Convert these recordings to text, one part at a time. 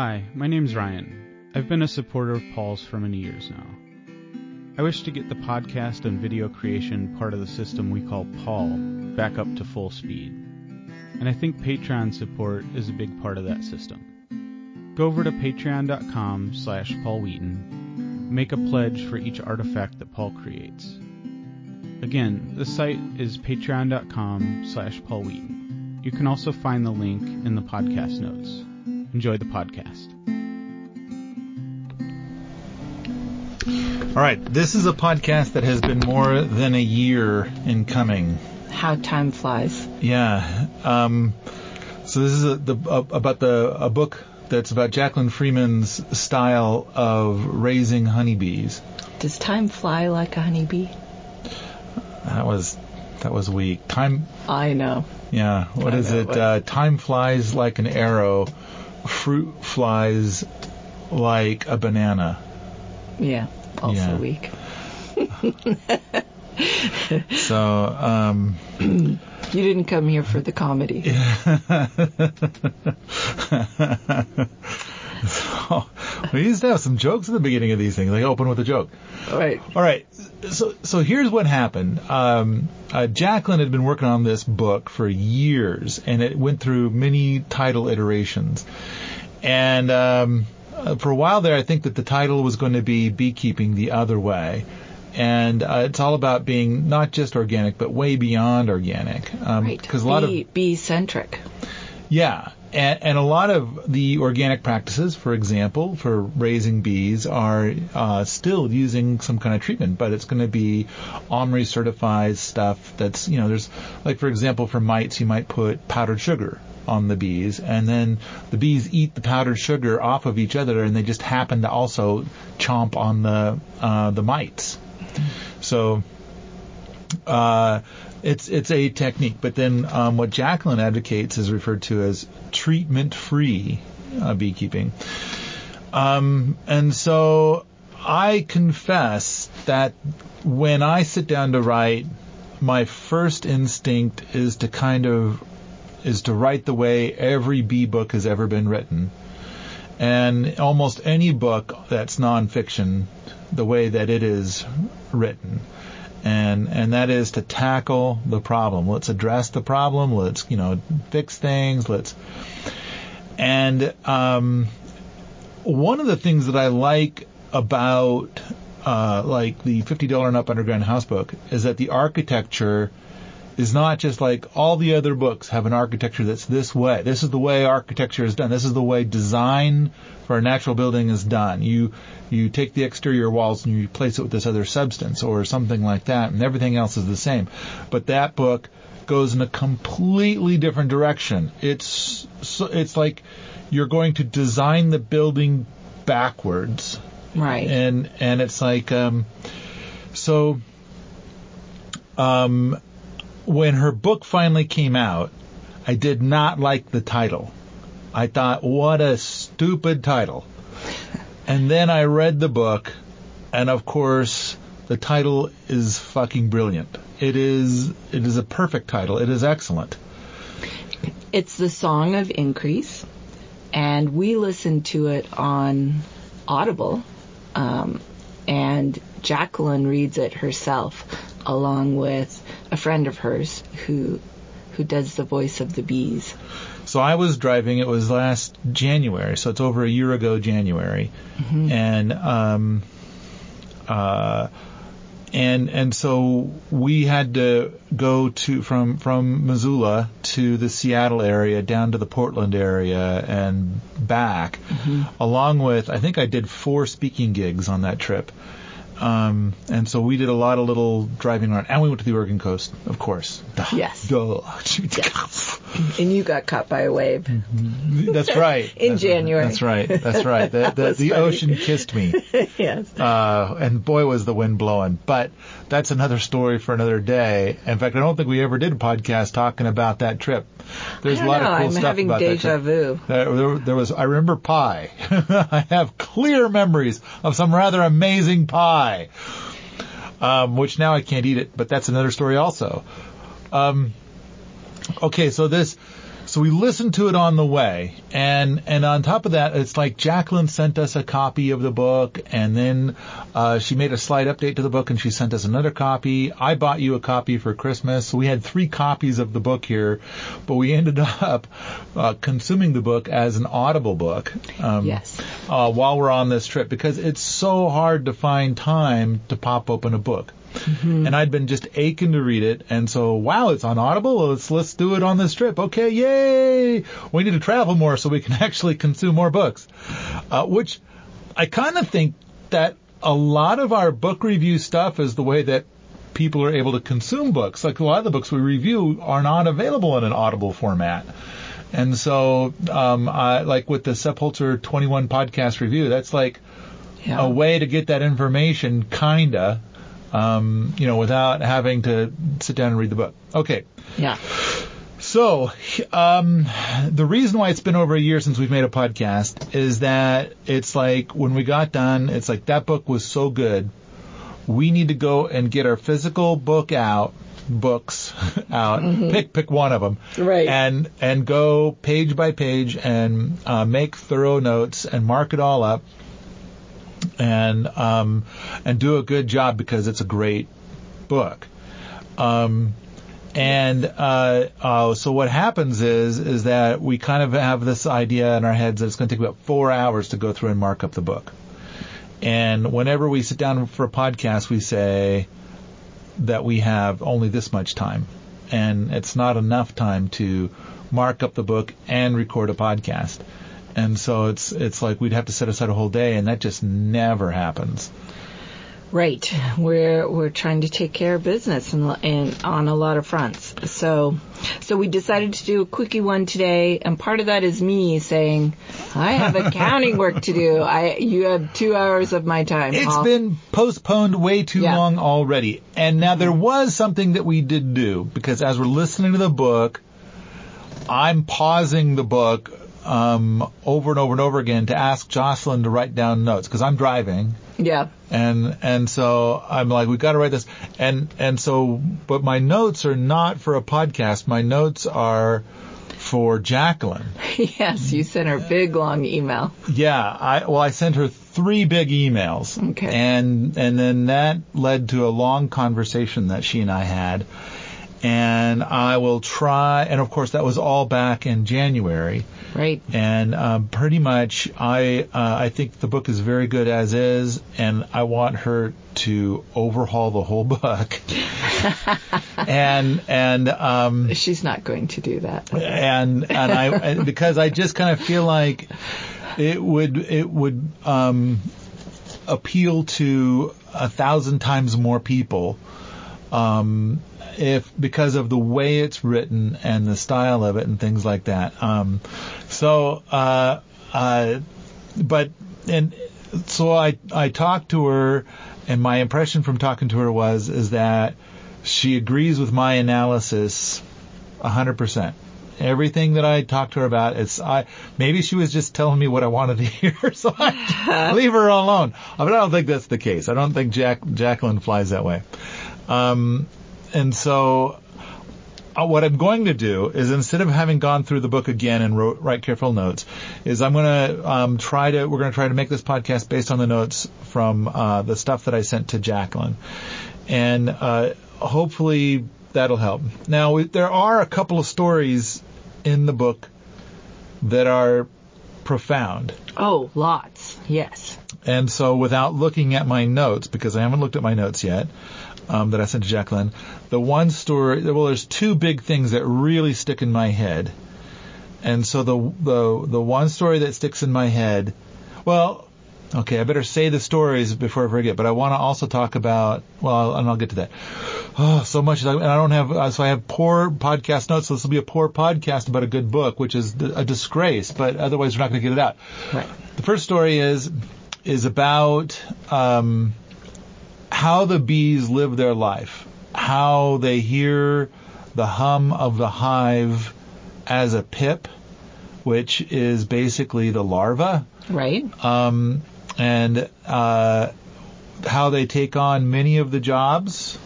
Hi, my name's Ryan. I've been a supporter of Paul's for many years now. I wish to get the podcast and video creation part of the system we call Paul back up to full speed. And I think Patreon support is a big part of that system. Go over to patreon.com slash Paul Wheaton, make a pledge for each artifact that Paul creates. Again, the site is patreon.com slash Paul Wheaton. You can also find the link in the podcast notes. Enjoy the podcast. All right, this is a podcast that has been more than a year in coming. How time flies. Yeah. Um, so this is a, the, a, about the a book that's about Jacqueline Freeman's style of raising honeybees. Does time fly like a honeybee? That was that was weak. Time. I know. Yeah. What I is know, it? Uh, time flies like an arrow. Fruit flies like a banana. Yeah. Also Yeah. weak. So. Um, You didn't come here for the comedy. we used to have some jokes at the beginning of these things. Like open with a joke. Right. All right. So so here's what happened. Um, uh, Jacqueline had been working on this book for years, and it went through many title iterations. And um, uh, for a while there, I think that the title was going to be Beekeeping the Other Way. And uh, it's all about being not just organic, but way beyond organic. Um, Right. Because a lot of Bee, bee centric. yeah, and, and a lot of the organic practices, for example, for raising bees, are uh, still using some kind of treatment, but it's going to be OMRI certified stuff. That's you know, there's like for example, for mites, you might put powdered sugar on the bees, and then the bees eat the powdered sugar off of each other, and they just happen to also chomp on the uh, the mites. So uh, it's it's a technique. But then um, what Jacqueline advocates is referred to as treatment-free uh, beekeeping. Um, and so I confess that when I sit down to write, my first instinct is to kind of is to write the way every bee book has ever been written. And almost any book that's nonfiction, the way that it is written and and that is to tackle the problem. Let's address the problem. Let's you know fix things. Let's and um, one of the things that I like about uh, like the fifty dollar and up underground house book is that the architecture is not just like all the other books have an architecture that's this way. This is the way architecture is done. This is the way design for a natural building is done. You you take the exterior walls and you replace it with this other substance or something like that, and everything else is the same. But that book goes in a completely different direction. It's so, it's like you're going to design the building backwards Right. and and it's like um so um when her book finally came out i did not like the title. I thought what a stupid title. And then i read the book and of course the title is fucking brilliant. It is it is a perfect title. It is excellent. It's the Song of Increase, and we listened to it on Audible, um, and Jacqueline reads it herself, along with a friend of hers who who does the voice of the bees. So I was driving. It was last January, so it's over a year ago, January, and um, uh, and and so we had to go to from from Missoula to the Seattle area, down to the Portland area, and back, along with I think I did four speaking gigs on that trip. Um, and so we did a lot of little driving around, and we went to the Oregon coast, of course. Yes. Duh. And you got caught by a wave. That's right. In That's- January. That's right. That's right. The, the, the ocean kissed me, yes. uh, and boy was the wind blowing. But that's another story for another day. In fact, I don't think we ever did a podcast talking about that trip. There's a lot know, of cool I'm stuff having about that deja trip. vu. There, there, there was. I remember pie. I have clear memories of some rather amazing pie, um, which now I can't eat it. But that's another story also. Um, okay, so this, so we listened to it on the way, and and on top of that, it's like Jacqueline sent us a copy of the book, and then uh, she made a slight update to the book, and she sent us another copy. I bought you a copy for Christmas, so we had three copies of the book here, but we ended up uh, consuming the book as an Audible book. Um, yes. Uh, while we're on this trip, because it's so hard to find time to pop open a book. Mm-hmm. And I'd been just aching to read it. And so, wow, it's on Audible. Let's, let's do it on this trip. Okay. Yay. We need to travel more so we can actually consume more books. Uh, which I kind of think that a lot of our book review stuff is the way that people are able to consume books. Like a lot of the books we review are not available in an Audible format. And so, um, I, like with the Sepp Holzer 21 podcast review, that's like yeah. a way to get that information, kinda, um, you know, without having to sit down and read the book. Okay. Yeah. So, um, the reason why it's been over a year since we've made a podcast is that it's like when we got done, it's like that book was so good. We need to go and get our physical book out, books out, mm-hmm. pick pick one of them, right, and and go page by page and uh, make thorough notes and mark it all up and um, and do a good job because it's a great book. Um, and uh, uh, so what happens is is that we kind of have this idea in our heads that it's going to take about four hours to go through and mark up the book. And whenever we sit down for a podcast, we say that we have only this much time, and it's not enough time to mark up the book and record a podcast. And so it's it's like we'd have to set aside a whole day, and that just never happens. Right. We're we're trying to take care of business and, and on a lot of fronts. So so we decided to do a quickie one today, and part of that is me saying, I have accounting work to do. I you have two hours of my time. It's Paul. been postponed way too yeah. long already. And now there mm-hmm. was something that we did do because as we're listening to the book, I'm pausing the book um, over and over and over again to ask Jocelyn to write down notes because I'm driving. Yeah. And and so I'm like, we've got to write this. And and so, but my notes are not for a podcast. My notes are for Jacqueline. yes, you sent her a big long email. Yeah, I well, I sent her three big emails. Okay. And and then that led to a long conversation that she and I had and I will try. And of course, that was all back in January. Right. And um, pretty much, I uh, I think the book is very good as is, and I want her to overhaul the whole book. and and um, she's not going to do that. And and I because I just kind of feel like it would it would um, appeal to a thousand times more people. Um, if because of the way it's written and the style of it and things like that. Um, so, uh, uh, but and so I I talked to her, and my impression from talking to her was is that she agrees with my analysis, hundred percent. Everything that I talked to her about, it's I maybe she was just telling me what I wanted to hear, so I leave her alone. But I don't think that's the case. I don't think Jack Jacqueline flies that way. Um, and so uh, what I'm going to do is instead of having gone through the book again and wrote, write careful notes, is I'm going to um, try to we're going to try to make this podcast based on the notes from uh, the stuff that I sent to Jacqueline, and uh, hopefully that'll help. Now there are a couple of stories in the book that are profound. Oh, lots, yes. And so without looking at my notes, because I haven't looked at my notes yet, um, that I sent to Jacqueline. The one story, well, there's two big things that really stick in my head. And so the the the one story that sticks in my head, well, okay, I better say the stories before I forget. But I want to also talk about, well, and I'll get to that. Oh, so much, and I don't have, so I have poor podcast notes. So this will be a poor podcast about a good book, which is a disgrace. But otherwise, we're not going to get it out. Right. The first story is is about. Um, how the bees live their life, how they hear the hum of the hive as a pip, which is basically the larva. Right. Um, and uh, how they take on many of the jobs.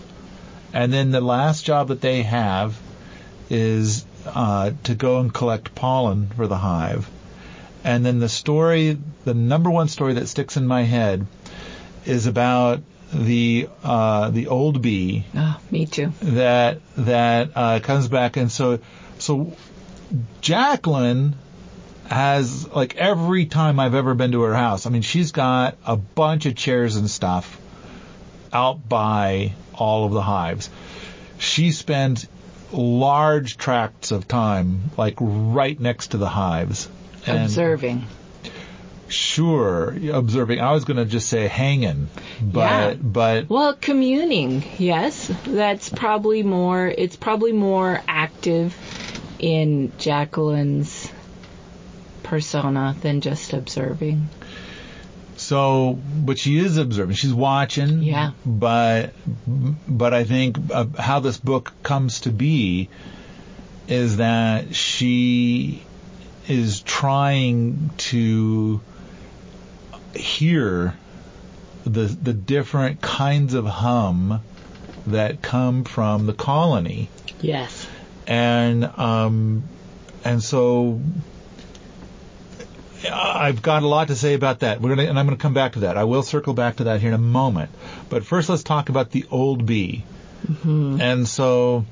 And then the last job that they have is uh, to go and collect pollen for the hive. And then the story, the number one story that sticks in my head, is about the uh, the old bee Oh, me too. that that uh, comes back, and so so Jacqueline has like every time I've ever been to her house. I mean, she's got a bunch of chairs and stuff out by all of the hives. She spends large tracts of time like right next to the hives. Observing. Sure, observing. I was going to just say hanging, but Yeah. but Well, communing, yes, that's probably more. It's probably more active in Jacqueline's persona than just observing. So, but she is observing. She's watching. Yeah. But, but I think uh, how this book comes to be is that she is trying to hear the the different kinds of hum that come from the colony Yes. and um, and so I've got a lot to say about that. We're gonna, and I'm going to come back to that. I will circle back to that here in a moment. But first, let's talk about the old bee. Mm-hmm. And so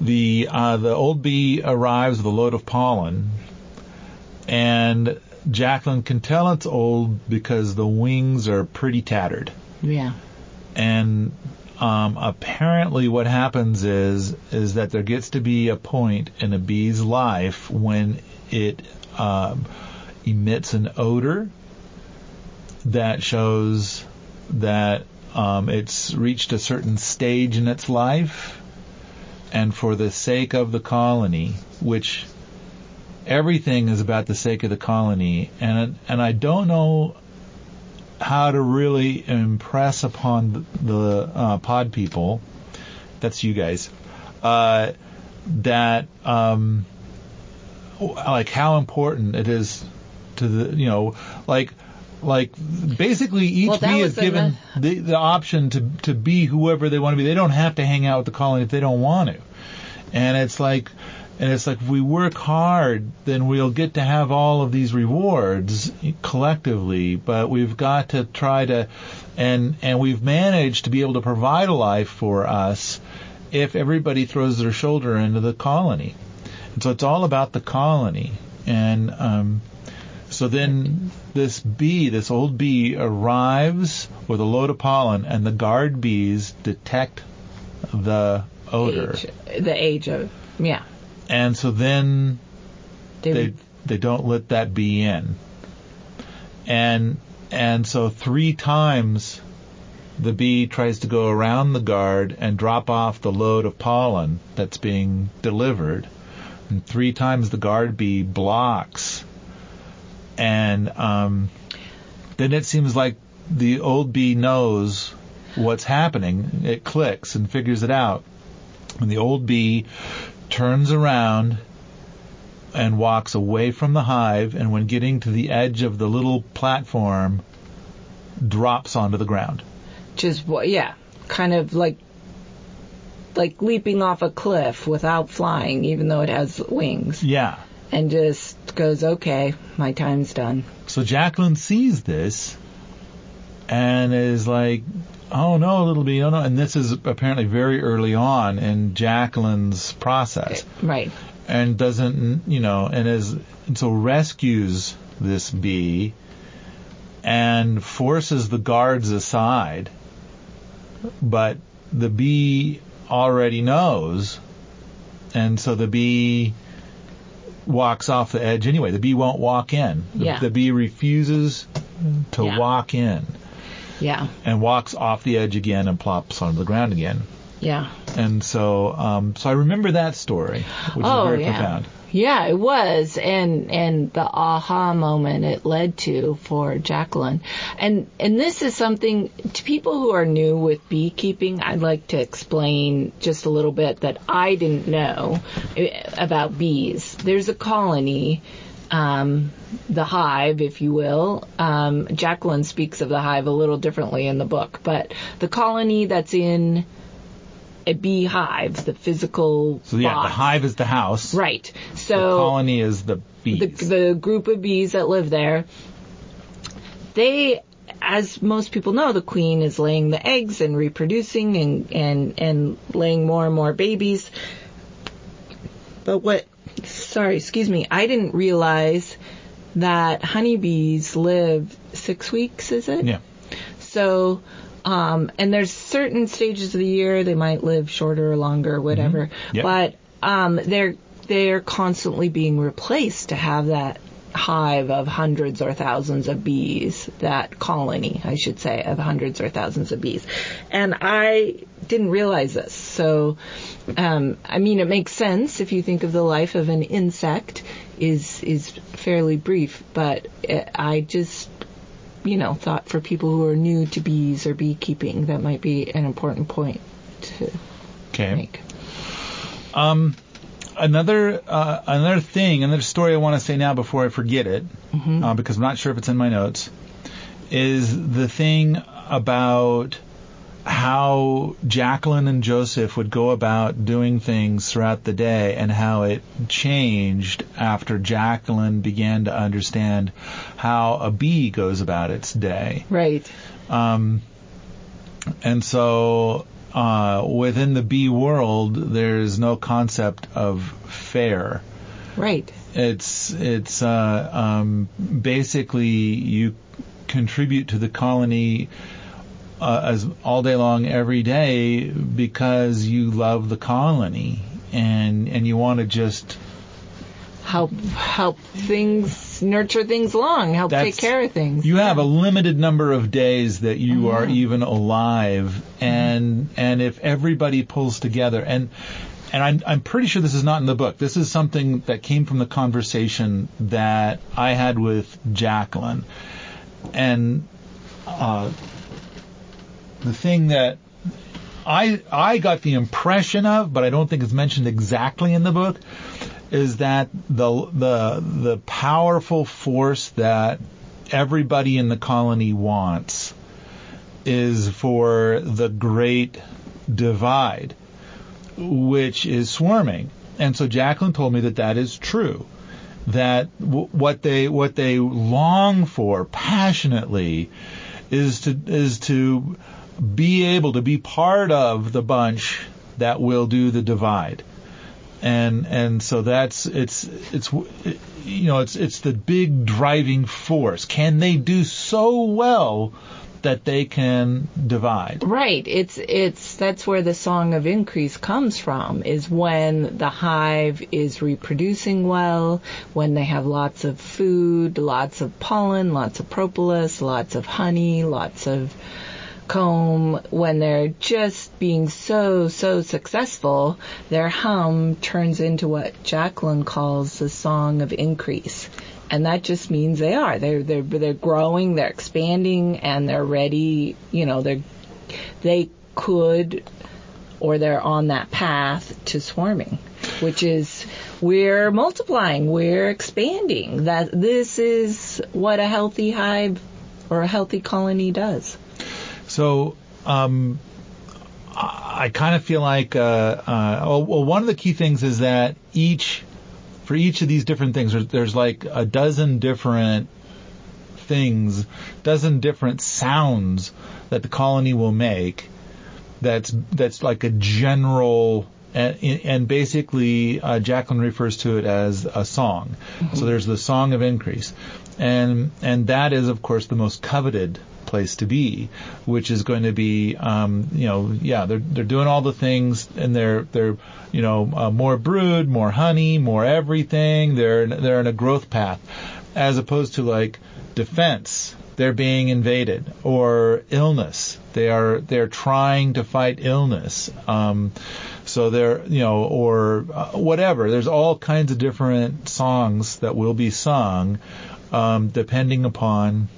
the uh, the old bee arrives with a load of pollen, and Jacqueline can tell it's old because the wings are pretty tattered Yeah. and um, apparently what happens is is that there gets to be a point in a bee's life when it um, emits an odor that shows that um, it's reached a certain stage in its life, and for the sake of the colony, which everything is about the sake of the colony, and and I don't know how to really impress upon the uh, pod people, that's you guys, uh, that um, like how important it is to the you know like like basically each Well, bee is given the, the option to to be whoever they want to be. They don't have to hang out with the colony if they don't want to. And it's like and it's like if we work hard, then we'll get to have all of these rewards collectively, but we've got to try to and and we've managed to be able to provide a life for us if everybody throws their shoulder into the colony. And so it's all about the colony. And um, so then this bee, this old bee, arrives with a load of pollen, and the guard bees detect the odor. Age, the age of yeah. And so then They, they they don't let that bee in. And and so three times the bee tries to go around the guard and drop off the load of pollen that's being delivered. And three times the guard bee blocks. And um, then it seems like the old bee knows what's happening. It clicks and figures it out. And the old bee turns around and walks away from the hive, and when getting to the edge of the little platform, drops onto the ground. just what yeah, kind of like like leaping off a cliff without flying, even though it has wings, Yeah. and just goes, okay, my time's done. So Jacqueline sees this and is like, oh no, little bee, oh no. And this is apparently very early on in Jacqueline's process. Eh, right. and doesn't you know and is and so rescues this bee and forces the guards aside but the bee already knows and so the bee walks off the edge anyway the bee won't walk in the, Yeah. the bee refuses to Yeah. walk in Yeah. and walks off the edge again and plops onto the ground again Yeah. and so um, so I remember that story which oh is very yeah. profound Yeah, it was, and and the aha moment it led to for Jacqueline, and and this is something to people who are new with beekeeping. I'd like to explain just a little bit that I didn't know eh, about bees. There's a colony. Um, the hive, if you will. Um, Jacqueline speaks of the hive a little differently in the book, but the colony that's in a beehive, the physical. So yeah, the box. hive is the house. Right. The So colony is the bees. the, the group of bees that live there, they, as most people know, the queen is laying the eggs and reproducing and, and, and laying more and more babies. But what, sorry, excuse me, I didn't realize that honeybees live six weeks, is it? yeah. So, um, and there's certain stages of the year they might live shorter or longer, whatever. Yep. But um, they're they're constantly being replaced to have that hive of hundreds or thousands of bees, that colony, I should say, of hundreds or thousands of bees. And I didn't realize this. So, um, I mean, it makes sense if you think of the life of an insect is is fairly brief, but it, I just you know, thought for people who are new to bees or beekeeping, that might be an important point to Okay. make. Another uh, another thing, another story I want to say now before I forget it, uh, because I'm not sure if it's in my notes, is the thing about how Jacqueline and Joseph would go about doing things throughout the day and how it changed after Jacqueline began to understand how a bee goes about its day. Right. Um, and so uh, within the bee world, there's no concept of fair. Right. It's it's uh, um, basically you contribute to the colony uh, as all day long every day because you love the colony and and you want to just Help help things nurture things along, help That's- take care of things. you have a limited number of days that you are even alive and and if everybody pulls together and and I'm, I'm pretty sure this is not in the book. This is something that came from the conversation that I had with Jacqueline. And uh, the thing that I I got the impression of, but I don't think it's mentioned exactly in the book, is that the the the powerful force that everybody in the colony wants is for the great divide, which is swarming. And so Jacqueline told me that that is true. That w- what they what they long for passionately is to is to be able to be part of the bunch that will do the divide and and so that's it's it's you know it's it's the big driving force can they do so well that they can divide Right. It's it's that's where the song of increase comes from is when the hive is reproducing well, when they have lots of food, lots of pollen, lots of propolis, lots of honey, lots of comb, when they're just being so, so successful, their hum turns into what Jacqueline calls the song of increase. And that just means they are. They're, they're, they're growing, they're expanding, and they're ready, you know, they're, they could, or they're on that path to swarming, which is, we're multiplying, we're expanding. That, this is what a healthy hive or a healthy colony does. So um, I, I kind of feel like uh, uh, well, well, one of the key things is that each for each of these different things, there's, there's like a dozen different things, dozen different sounds that the colony will make. That's that's like a general. And, and basically, uh, Jacqueline refers to it as a song. So there's the song of increase, and and that is of course the most coveted place to be, which is going to be, um, you know, yeah, they're they're doing all the things, and they're they're, you know, uh, more brood, more honey, more everything. They're they're in a growth path, as opposed to like defense. They're being invaded or illness. They are they're trying to fight illness. Um, so they're you know or uh, whatever. There's all kinds of different songs that will be sung um, depending upon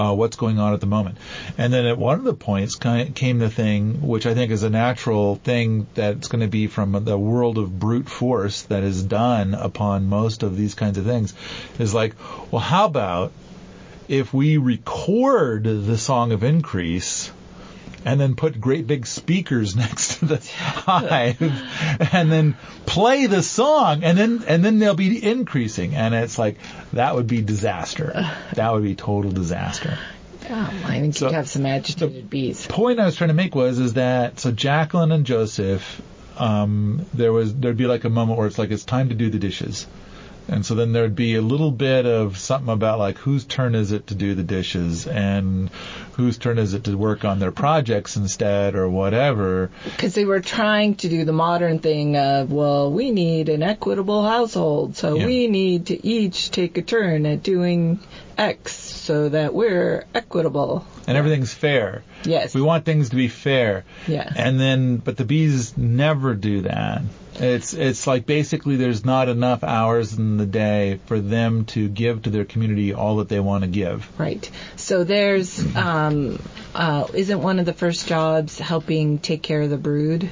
uh, what's going on at the moment. And then at one of the points came the thing, which I think is a natural thing that's going to be from the world of brute force that is done upon most of these kinds of things, is like, well, how about if we record the song of increase and then put great big speakers next to the hive and then play the song and then and then they'll be increasing and it's like that would be disaster. That would be total disaster. Oh, I think So- you'd have some agitated bees. point I was trying to make was is that so Jacqueline and Joseph, um, there was there'd be like a moment where it's like it's time to do the dishes, and so then there'd be a little bit of something about like whose turn is it to do the dishes and whose turn is it to work on their projects instead or whatever. Because they were trying to do the modern thing of, well, we need an equitable household, so Yeah. we need to each take a turn at doing X so that we're equitable. And everything's fair. Yes. We want things to be fair. Yeah. And then, but the bees never do that. It's it's like basically there's not enough hours in the day for them to give to their community all that they want to give. Right. So there's, um, uh, isn't one of the first jobs helping take care of the brood?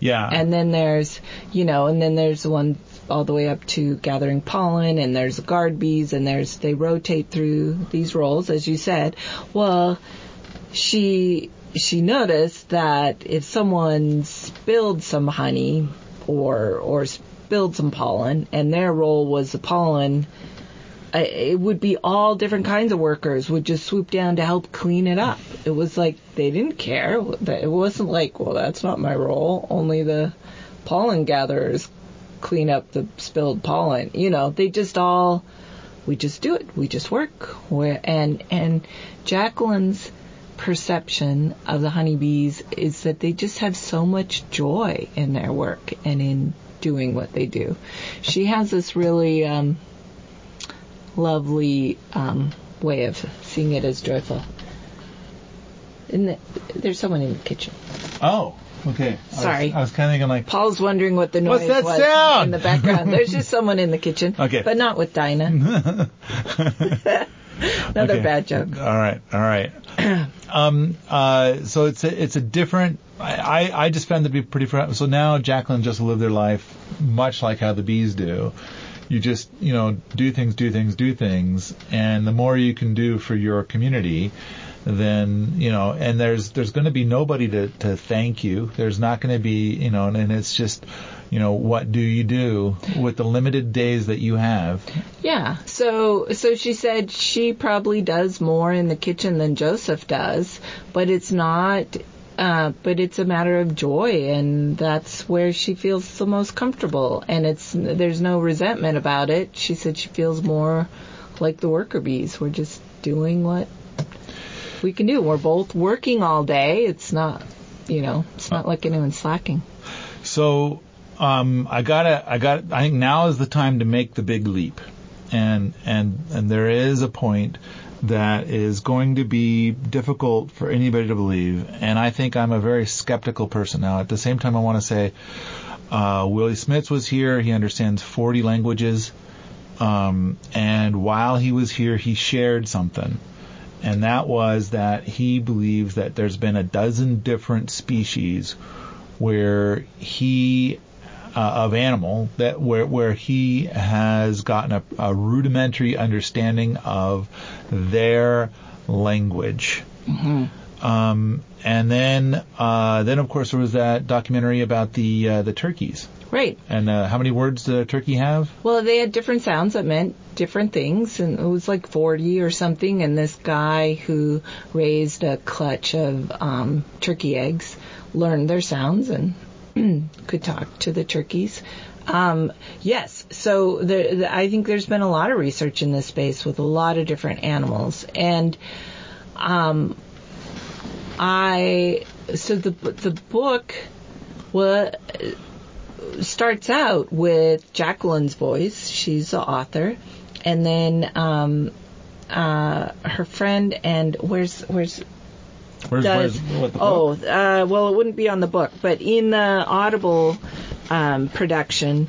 Yeah. And then there's, you know, and then there's the one all the way up to gathering pollen, and there's guard bees, and there's they rotate through these roles, as you said. Well, she she noticed that if someone spilled some honey or or spilled some pollen, and their role was the pollen. It would be all different kinds of workers would just swoop down to help clean it up. It was like they didn't care. It wasn't like, well, that's not my role. Only the pollen gatherers clean up the spilled pollen. You know, they just all we just do it. We just work. Where and and Jacqueline's perception of the honeybees is that they just have so much joy in their work and in doing what they do. She has this really um, lovely um, way of seeing it as joyful. The, there's someone in the kitchen. oh, okay. I was- Sorry. I was, kind of thinking like, Paul's wondering what the What's noise that was sound? in the background. There's just someone in the kitchen. Okay. But not with Dinah. Another Okay. bad joke. all right, all right. um, uh, so it's a, it's a different. I, I I just found it to be pretty. fr- So now Jacqueline just live their life much like how the bees do. You just you know do things, do things, do things, and the more you can do for your community, then you know. And there's there's going to be nobody to to thank you. There's not going to be you know, and it's just you know what do you do with the limited days that you have. Yeah. So so she said she probably does more in the kitchen than Joseph does, but it's not uh, but it's a matter of joy and that's where she feels the most comfortable and it's there's no resentment about it. She said she feels more like the worker bees. We're just doing what we can do. We're both working all day. It's not you know, it's not like anyone's slacking. So um, I gotta, I got. I think now is the time to make the big leap, and and and there is a point that is going to be difficult for anybody to believe, and I think I'm a very skeptical person. Now, at the same time, I want to say, uh, Willie Smits was here. He understands 40 languages, um, and while he was here, he shared something and that was that he believes that there's been a dozen different species where he uh, of animal that where where he has gotten a, a rudimentary understanding of their language. Um, and then uh, then of course there was that documentary about the uh, the turkeys. Right. And uh, how many words did a turkey have? Well, they had different sounds that meant different things, and it was like 40 or something. And this guy who raised a clutch of um, turkey eggs learned their sounds and could talk to the turkeys. Um, yes, so there, the, I think there's been a lot of research in this space with a lot of different animals, and um, I so the the book was starts out with Jacqueline's voice. She's the author, and then um, uh, her friend and where's where's Where's, does where's what the oh uh, well it wouldn't be on the book, but in the Audible um, production.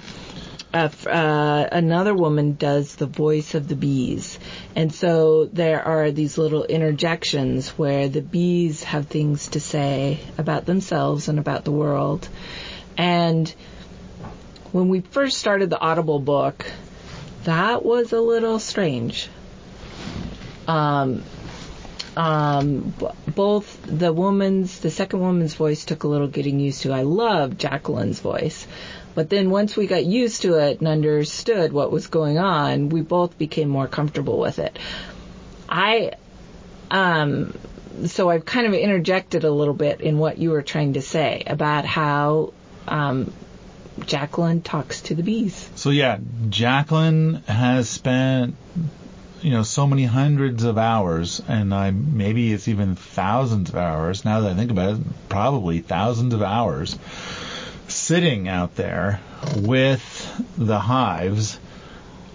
Uh, uh, another woman does the voice of the bees. And so there are these little interjections where the bees have things to say about themselves and about the world. And when we first started the Audible book, that was a little strange. Um, um, both the woman's, the second woman's voice took a little getting used to. I love Jacqueline's voice. But then once we got used to it and understood what was going on, we both became more comfortable with it. I, um, so I've kind of interjected a little bit in what you were trying to say about how, um, Jacqueline talks to the bees. So yeah, Jacqueline has spent you know so many hundreds of hours, and I maybe it's even thousands of hours. Now that I think about it, probably thousands of hours sitting out there with the hives.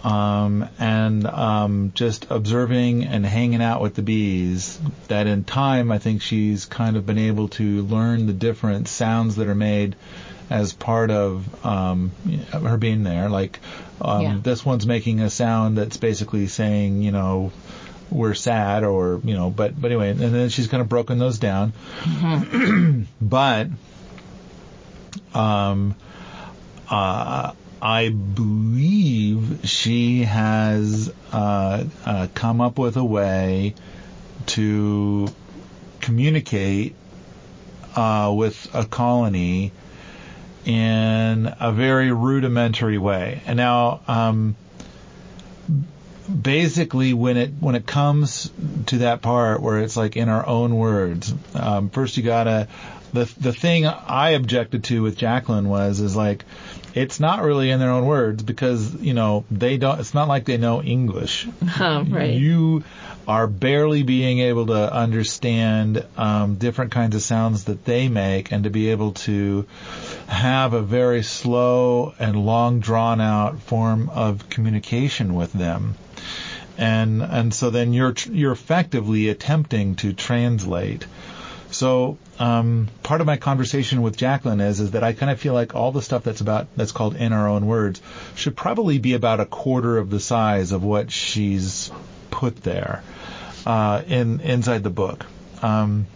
Um, and um, just observing and hanging out with the bees. That in time, I think she's kind of been able to learn the different sounds that are made as part of um, her being there. Like um, Yeah. this one's making a sound that's basically saying, you know, we're sad, or you know, but but anyway, and then she's kind of broken those down. but um, uh, I believe she has uh, uh, come up with a way to communicate uh, with a colony in a very rudimentary way. And now, um, basically, when it when it comes to that part where it's like in our own words, um, first you gotta the the thing I objected to with Jacqueline was is like it's not really in their own words because you know they don't. It's not like they know English. Oh, right. You are barely being able to understand um, different kinds of sounds that they make, and to be able to have a very slow and long drawn out form of communication with them. And and so then you're you're effectively attempting to translate. So um, part of my conversation with Jacqueline is is that I kind of feel like all the stuff that's about that's called in our own words should probably be about a quarter of the size of what she's put there uh, in inside the book. Um,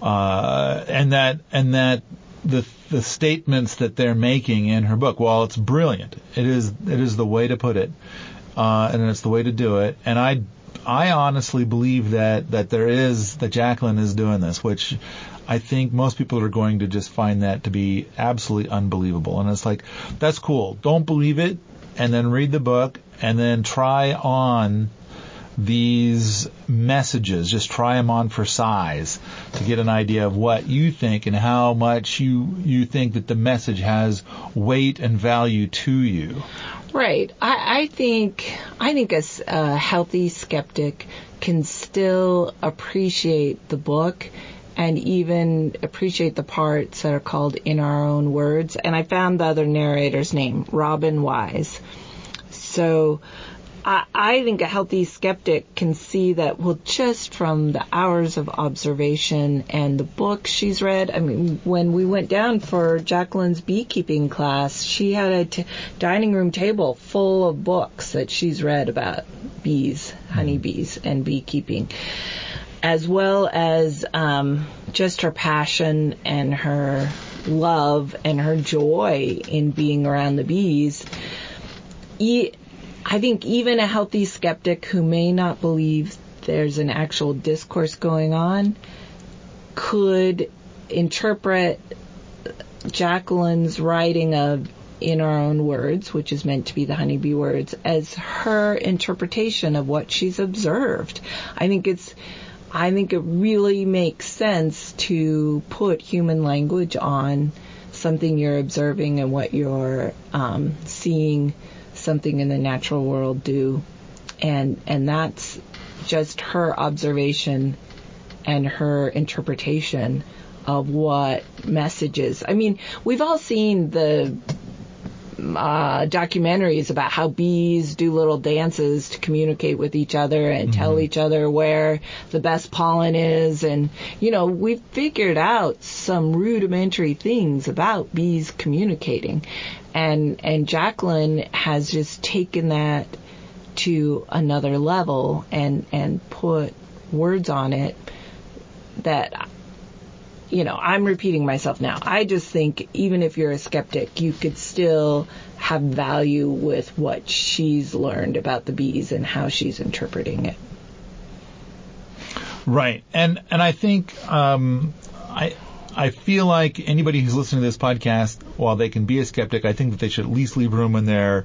uh, and that and that the the statements that they're making in her book, while it's brilliant, it is it is the way to put it, uh, and it's the way to do it. And I I honestly believe that that there is that Jacqueline is doing this, which I think most people are going to just find that to be absolutely unbelievable. And it's like that's cool. Don't believe it, and then read the book, and then try on these messages. Just try them on for size to get an idea of what you think and how much you you think that the message has weight and value to you. Right. I, I think I think a, a healthy skeptic can still appreciate the book and even appreciate the parts that are called in our own words. And I found the other narrator's name, Robin Wise. So I, I think a healthy skeptic can see that, well, just from the hours of observation and the books she's read. I mean, when we went down for Jacqueline's beekeeping class, she had a t- dining room table full of books that she's read about bees, honeybees, and beekeeping, as well as um, just her passion and her love and her joy in being around the bees. E- I think even a healthy skeptic who may not believe there's an actual discourse going on could interpret Jacqueline's writing of in our own words, which is meant to be the honeybee words, as her interpretation of what she's observed. I think it's I think it really makes sense to put human language on something you're observing and what you're um, seeing something in the natural world do, and and that's just her observation and her interpretation of what messages. I mean, we've all seen the uh, documentaries about how bees do little dances to communicate with each other and tell each other where the best pollen is. And, you know, we've figured out some rudimentary things about bees communicating. And, and Jacqueline has just taken that to another level and, and put words on it that you know, I'm repeating myself now. I just think even if you're a skeptic, you could still have value with what she's learned about the bees and how she's interpreting it. Right, and and I think um, I I feel like anybody who's listening to this podcast, while they can be a skeptic, I think that they should at least leave room in their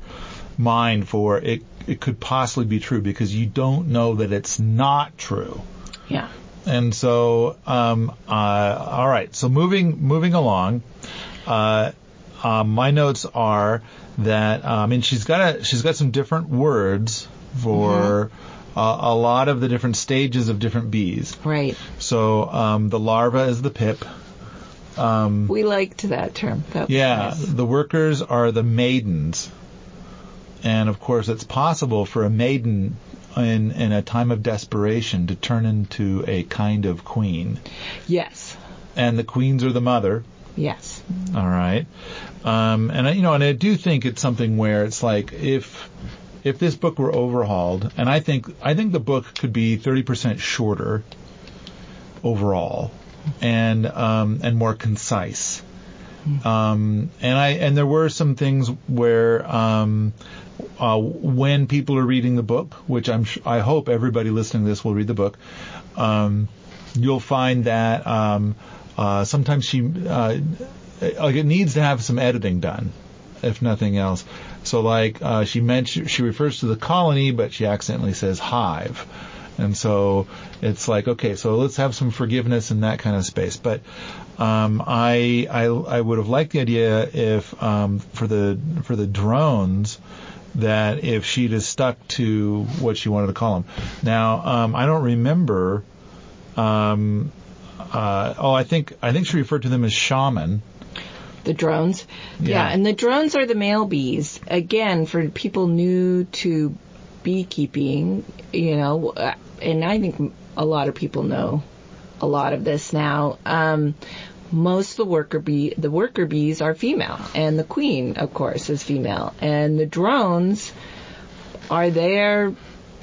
mind for it. It could possibly be true because you don't know that it's not true. Yeah. And so, um, uh, all right. So moving moving along, uh, uh, my notes are that um, I mean she's got a she's got some different words for uh, a lot of the different stages of different bees. Right. So um, the larva is the pip. Um, We liked that term. That yeah, nice. the workers are the maidens, and of course it's possible for a maiden in in a time of desperation to turn into a kind of queen, Yes. and the queens are the mother. Yes. All right, um, and I, you know, and I do think it's something where it's like if if this book were overhauled, and I think I think the book could be thirty percent shorter overall, and um, and more concise. Um, and I and there were some things where um, uh, when people are reading the book, which I'm sh- I hope everybody listening to this will read the book, um, you'll find that um, uh, sometimes she uh, like it needs to have some editing done, if nothing else. So like uh, she mentioned, she refers to the colony, but she accidentally says hive. And so it's like, okay, so let's have some forgiveness in that kind of space. But um, I, I I would have liked the idea if um, for the for the drones that if she'd have stuck to what she wanted to call them. Now um, I don't remember. Um, uh, oh, I think I think she referred to them as shaman. The drones. Yeah. Yeah. and the drones are the male bees. Again, for people new to beekeeping, you know, uh, and I think a lot of people know a lot of this now. Um, most of the worker bee, the worker bees are female, and the queen, of course, is female, and the drones are there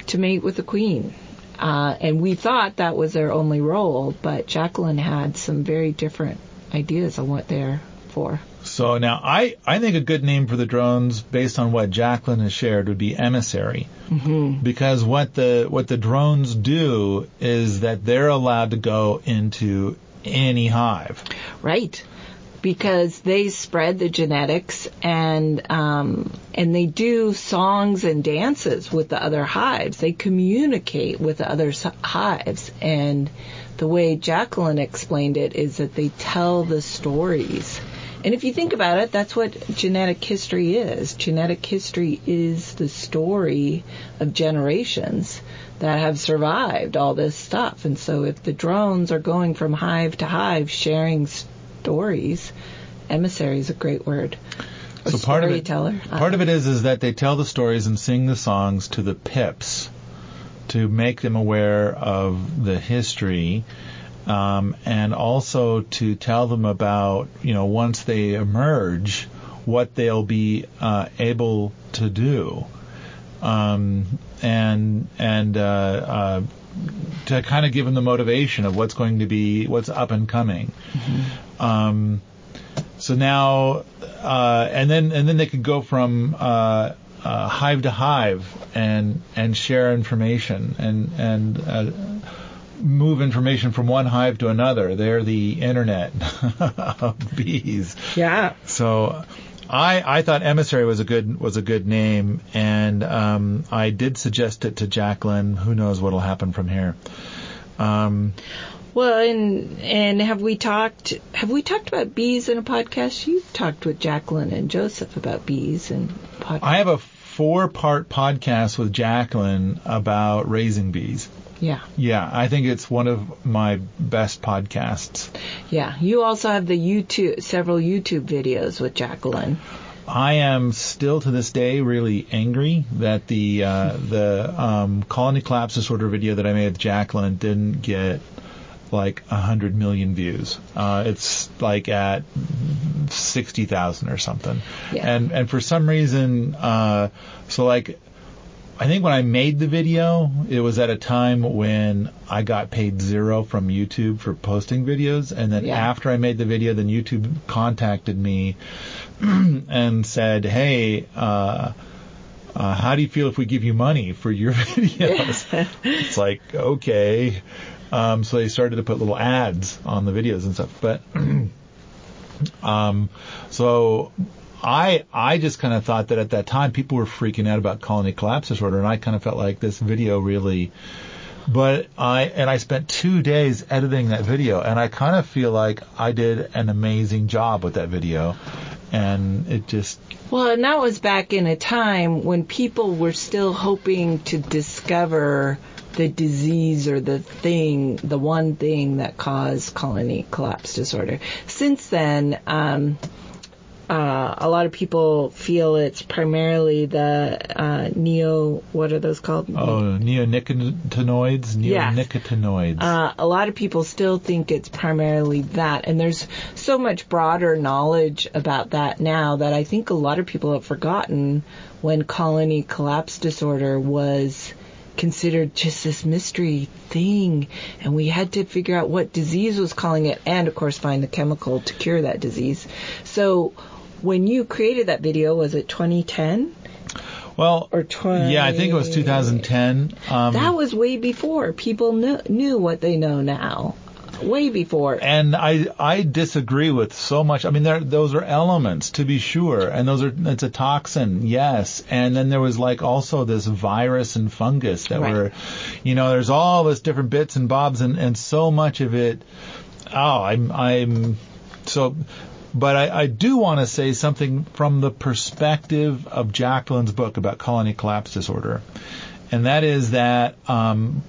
to mate with the queen. Uh, and we thought that was their only role, but Jacqueline had some very different ideas on what they're for. So now I, I think a good name for the drones based on what Jacqueline has shared would be emissary. Mm-hmm. Because what the what the drones do is that they're allowed to go into any hive. Right. Because they spread the genetics and um, and they do songs and dances with the other hives. They communicate with the other hives, and the way Jacqueline explained it is that they tell the stories. And if you think about it, that's what genetic history is. Genetic history is the story of generations that have survived all this stuff. And so if the drones are going from hive to hive sharing stories, emissary is a great word. Or So part of it, part of it is is that they tell the stories and sing the songs to the pips to make them aware of the history, um, and also to tell them about you know once they emerge what they'll be uh, able to do, um, and and uh, uh, to kind of give them the motivation of what's going to be what's up and coming. Um, so now, uh, and then and then they could go from uh, uh, hive to hive and and share information and and uh, move information from one hive to another. They're the internet of bees. yeah. So. I, I thought emissary was a good was a good name, and um, I did suggest it to Jacqueline. Who knows what'll happen from here? Um, Well, and and have we talked have we talked about bees in a podcast? You've talked with Jacqueline and Joseph about bees and. I have a four part podcast with Jacqueline about raising bees. Yeah. Yeah, I think it's one of my best podcasts. Yeah. You also have the YouTube several YouTube videos with Jacqueline. I am still to this day really angry that the uh, the um, colony collapse disorder video that I made with Jacqueline didn't get like a hundred million views. Uh, it's like at sixty thousand or something. Yeah. And and for some reason, uh, so like I think when I made the video, it was at a time when I got paid zero from YouTube for posting videos, and then Yeah. after I made the video, then YouTube contacted me and said, "Hey, uh, uh, how do you feel if we give you money for your videos?" it's like, okay. Um, so they started to put little ads on the videos and stuff. But um, so I I just kind of thought that at that time people were freaking out about colony collapse disorder, and I kind of felt like this video really. But I and I spent two days editing that video, and I kind of feel like I did an amazing job with that video, and it just Well, and that was back in a time when people were still hoping to discover the disease or the thing, the one thing that caused colony collapse disorder. Since then, um, uh, a lot of people feel it's primarily the uh, neo. What are those called? oh neonicotinoids, neonicotinoids. Uh, a lot of people still think it's primarily that, and there's so much broader knowledge about that now that I think a lot of people have forgotten when colony collapse disorder was considered just this mystery thing, and we had to figure out what disease was calling it, and of course find the chemical to cure that disease. So. When you created that video, was it 2010? well, or 20 yeah, I think it was 2010. Um, That was way before people knew, knew what they know now. Way before. and I I disagree with so much. I mean, there those are elements to be sure, and those are it's a toxin, yes. And then there was like also this virus and fungus that Right. were, you know, there's all this different bits and bobs, and and so much of it. Oh, I'm I'm so. But I, I do want to say something from the perspective of Jacqueline's book about colony collapse disorder, and that is that um,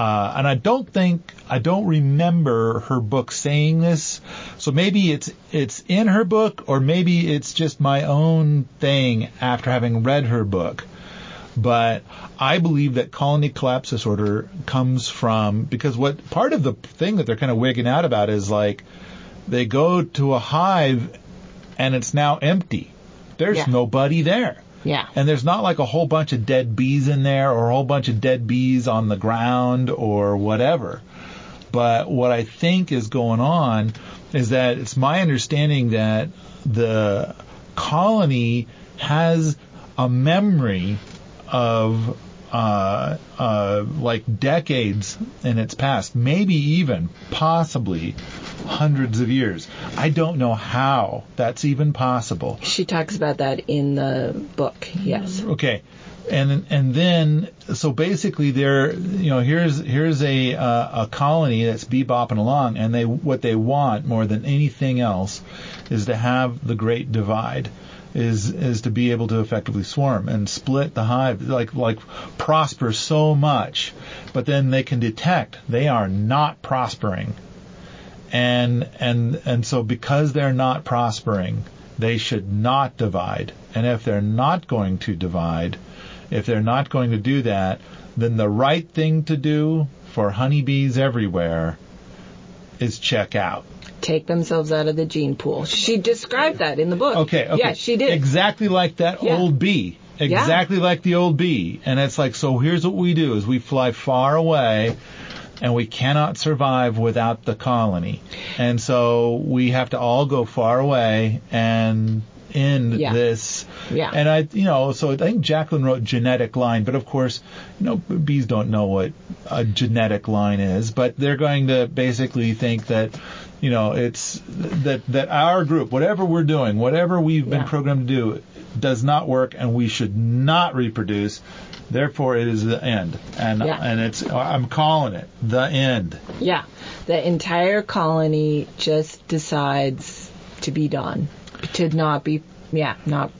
uh, and I don't think I don't remember her book saying this. So maybe it's it's in her book, or maybe it's just my own thing after having read her book. But I believe that colony collapse disorder comes from because what part of the thing that they're kind of wigging out about is like they go to a hive and it's now empty. There's Yeah. nobody there. Yeah. And there's not like a whole bunch of dead bees in there or a whole bunch of dead bees on the ground or whatever. But what I think is going on is that it's my understanding that the colony has a memory of uh, uh, like decades in its past, maybe even possibly hundreds of years. I don't know how that's even possible. She talks about that in the book. Yes. Okay, and and then so basically they're you know here's here's a uh, a colony that's bebopping along, and they what they want more than anything else is to have the Great Divide. Is is to be able to effectively swarm and split the hive, like like prosper so much, but then they can detect they are not prospering, and and and so because they're not prospering, they should not divide. And if they're not going to divide, if they're not going to do that, then the right thing to do for honeybees everywhere is check out. Take themselves out of the gene pool. She described that in the book. Okay, okay. Yeah, she did. Exactly like that Yeah. old bee. Exactly like the old bee. And it's like, so here's what we do is we fly far away and we cannot survive without the colony. And so we have to all go far away and end Yeah. this. Yeah. And I, you know, so I think Jacqueline wrote genetic line, but of course, you know, bees don't know what a genetic line is, but they're going to basically think that, you know, it's that, that our group, whatever we're doing, whatever we've been Yeah. programmed to do, does not work and we should not reproduce. Therefore, it is the end. And, Yeah. and it's, I'm calling it the end. Yeah. The entire colony just decides to be done. To not be, yeah, not,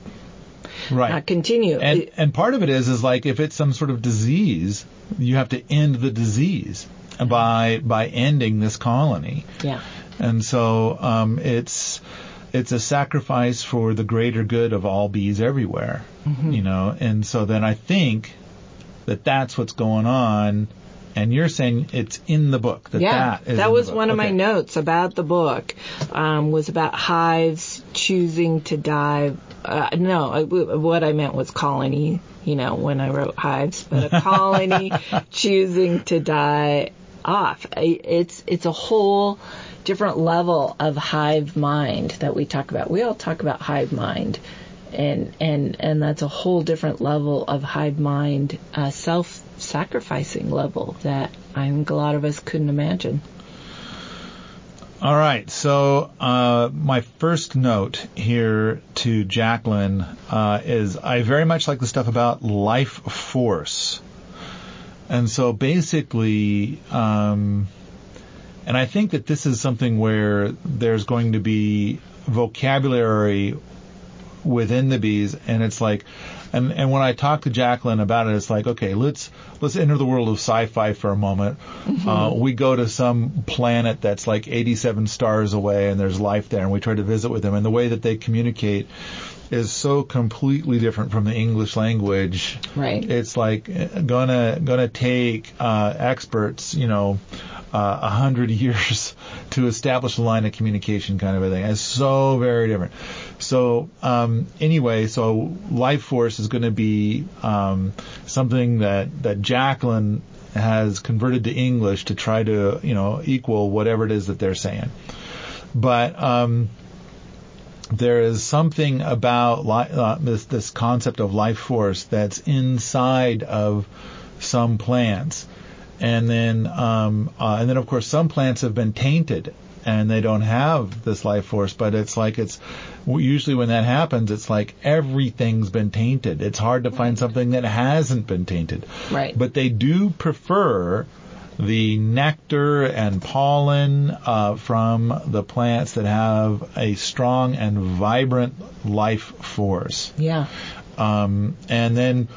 Right. not continue. And It- and part of it is is like if it's some sort of disease, you have to end the disease by by ending this colony. yeah. And so um, it's it's a sacrifice for the greater good of all bees everywhere. Mm-hmm. You know, and so then I think that that's what's going on. And you're saying it's in the book that yeah, that the was one of my notes about the book. Um, was about hives choosing to die. Uh, no, I- what I meant was colony. You know, when I wrote hives, but a colony choosing to die off. It's it's a whole different level of hive mind that we talk about. We all talk about hive mind. And, and and that's a whole different level of hive mind uh, self sacrificing level that I think a lot of us couldn't imagine. All right. So uh, my first note here to Jacqueline uh, is I very much like the stuff about life force, and so basically, um, and I think that this is something where there's going to be vocabulary within the bees, and it's like and and when I talk to Jacqueline about it, it's like, okay, let's let's enter the world of sci-fi for a moment. Mm-hmm. Uh, we go to some planet that's like 87 stars away, and there's life there, and we try to visit with them. And the way that they communicate is so completely different from the English language. Right. It's like uh, gonna gonna take uh, experts, you know, uh, a uh, hundred years to establish a line of communication, kind of a thing. It's so very different. So um, anyway, so life force is going to be um, something that that Jacqueline has converted to English to try to you know equal whatever it is that they're saying. But um, there is something about li- uh, this this concept of life force that's inside of some plants, and then um, uh, and then of course some plants have been tainted and they don't have this life force. But it's like it's usually when that happens, it's like everything's been tainted. It's hard to find something that hasn't been tainted. Right. But they do prefer the nectar and pollen uh, from the plants that have a strong and vibrant life force. Yeah. Um, and then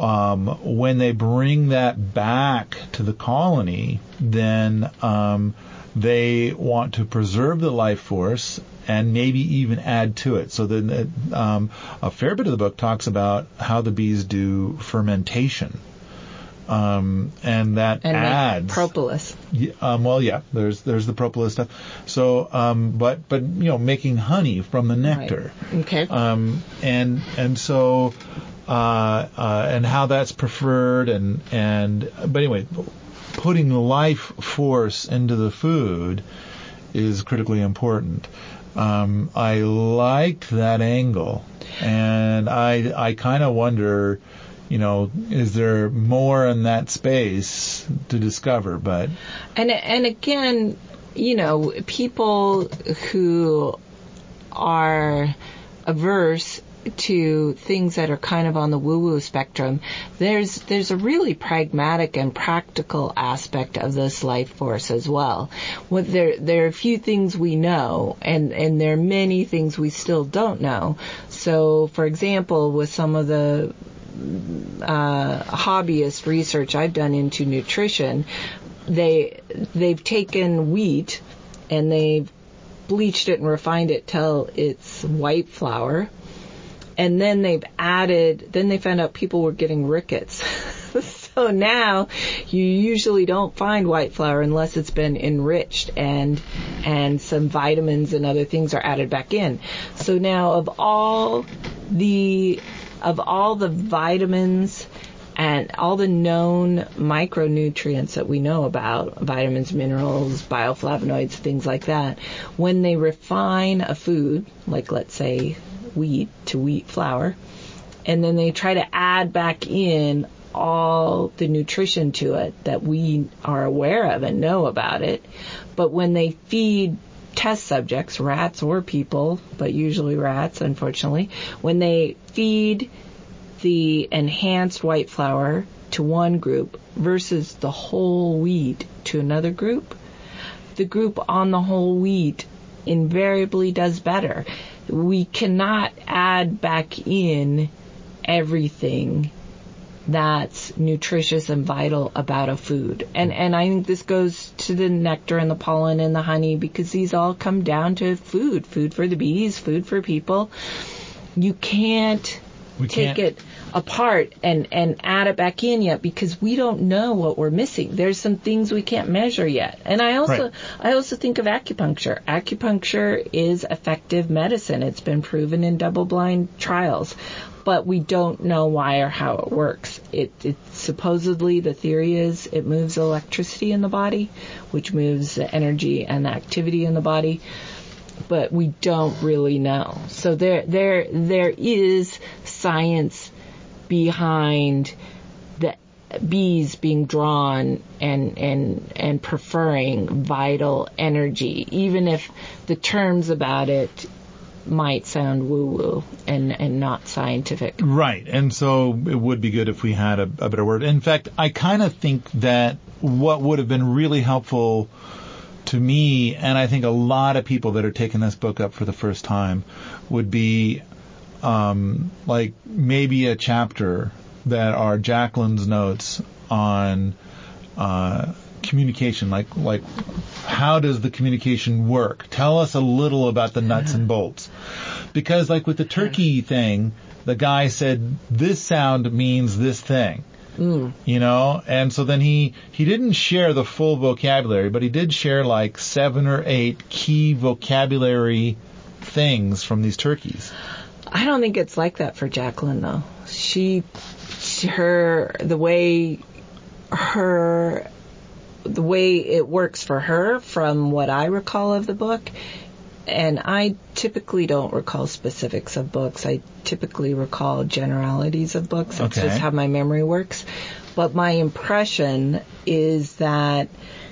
um, when they bring that back to the colony, then um, they want to preserve the life force and maybe even add to it. So then um, a fair bit of the book talks about how the bees do fermentation. Um, and that and adds propolis. Um, well, yeah, there's there's the propolis stuff. So, um, but but you know, making honey from the nectar. Right. Okay. Um, and and so, uh, uh, and how that's preferred, and and but anyway, putting life force into the food is critically important. Um, I liked that angle, and I I kind of wonder, you know, is there more in that space to discover? But and and again, you know, people who are averse to things that are kind of on the woo-woo spectrum, there's there's a really pragmatic and practical aspect of this life force as well. Well, there there are a few things we know, and and there are many things we still don't know. So, for example, with some of the uh, hobbyist research I've done into nutrition, they they've taken wheat and they've bleached it and refined it till it's white flour and then they've added, then they found out people were getting rickets. so now you usually don't find white flour unless it's been enriched and and some vitamins and other things are added back in. So now of all the of all the vitamins and all the known micronutrients that we know about, vitamins, minerals, bioflavonoids, things like that, when they refine a food, like let's say wheat to wheat flour, and then they try to add back in all the nutrition to it that we are aware of and know about it. But when they feed test subjects, rats or people, but usually rats, unfortunately, when they feed the enhanced white flour to one group versus the whole wheat to another group, the group on the whole wheat invariably does better we cannot add back in everything that's nutritious and vital about a food. And and I think this goes to the nectar and the pollen and the honey because these all come down to food, food for the bees, food for people. You can't we take can't. it apart and, and add it back in yet because we don't know what we're missing. There's some things we can't measure yet. And I also right. I also think of acupuncture. Acupuncture is effective medicine. It's been proven in double blind trials. But we don't know why or how it works. It, it supposedly the theory is it moves electricity in the body, which moves the energy and the activity in the body but we don't really know. So there, there, there is science behind the bees being drawn and and and preferring vital energy, even if the terms about it might sound woo woo and and not scientific. Right, and so it would be good if we had a, a better word. In fact, I kind of think that what would have been really helpful to me, and I think a lot of people that are taking this book up for the first time, would be um, like maybe a chapter that are Jacqueline's notes on uh, communication, like like how does the communication work? Tell us a little about the nuts and bolts, because like with the turkey thing, the guy said this sound means this thing. Mm. You know, and so then he he didn't share the full vocabulary, but he did share like seven or eight key vocabulary things from these turkeys. I don't think it's like that for Jacqueline though. She, her the way her the way it works for her from what I recall of the book and I typically don't recall specifics of books. I typically recall generalities of books. That's Okay. just how my memory works. But my impression is that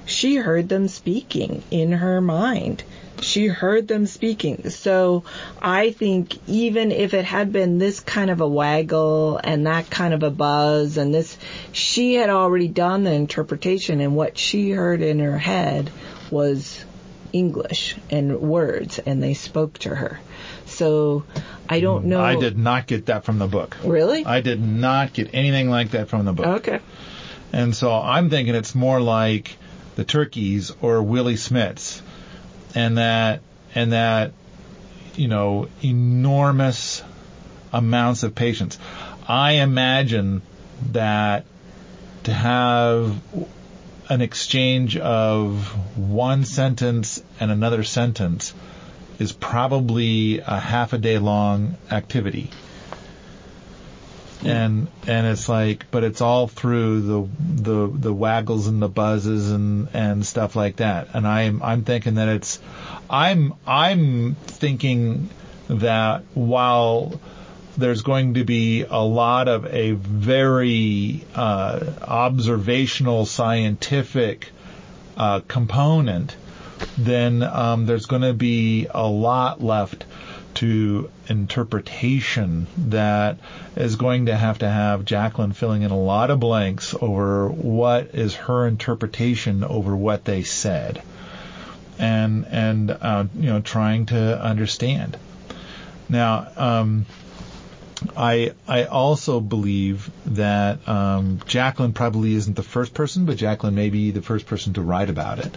she heard them speaking in her mind. She heard them speaking. So I think even if it had been this kind of a waggle and that kind of a buzz and this, she had already done the interpretation and what she heard in her head was English and words and they spoke to her. So I don't mm, know. I did not get that from the book. Really? I did not get anything like that from the book. okay. And so I'm thinking it's more like the turkeys or Willie Smits and that and that you know enormous amounts of patience. I imagine that to have an exchange of one sentence and another sentence is probably a half a day long activity. And and it's like, but it's all through the the the waggles and the buzzes and and stuff like that. And I'm I'm thinking that it's, I'm I'm thinking that while there's going to be a lot of a very uh, observational scientific uh, component, then um, there's going to be a lot left to interpretation that is going to have to have Jacqueline filling in a lot of blanks over what is her interpretation over what they said, and and uh, you know trying to understand. Now, um, I I also believe that um, Jacqueline probably isn't the first person, but Jacqueline may be the first person to write about it,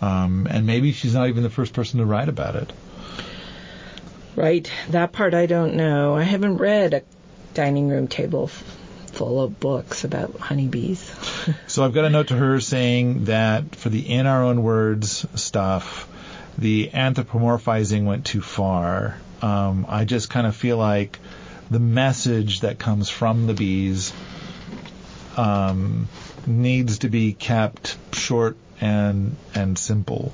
um, and maybe she's not even the first person to write about it. Right. That part I don't know. I haven't read a dining room table f- full of books about honeybees. So I've got a note to her saying that for the in our own words stuff, the anthropomorphizing went too far. Um, I just kind of feel like the message that comes from the bees um, needs to be kept short and and simple.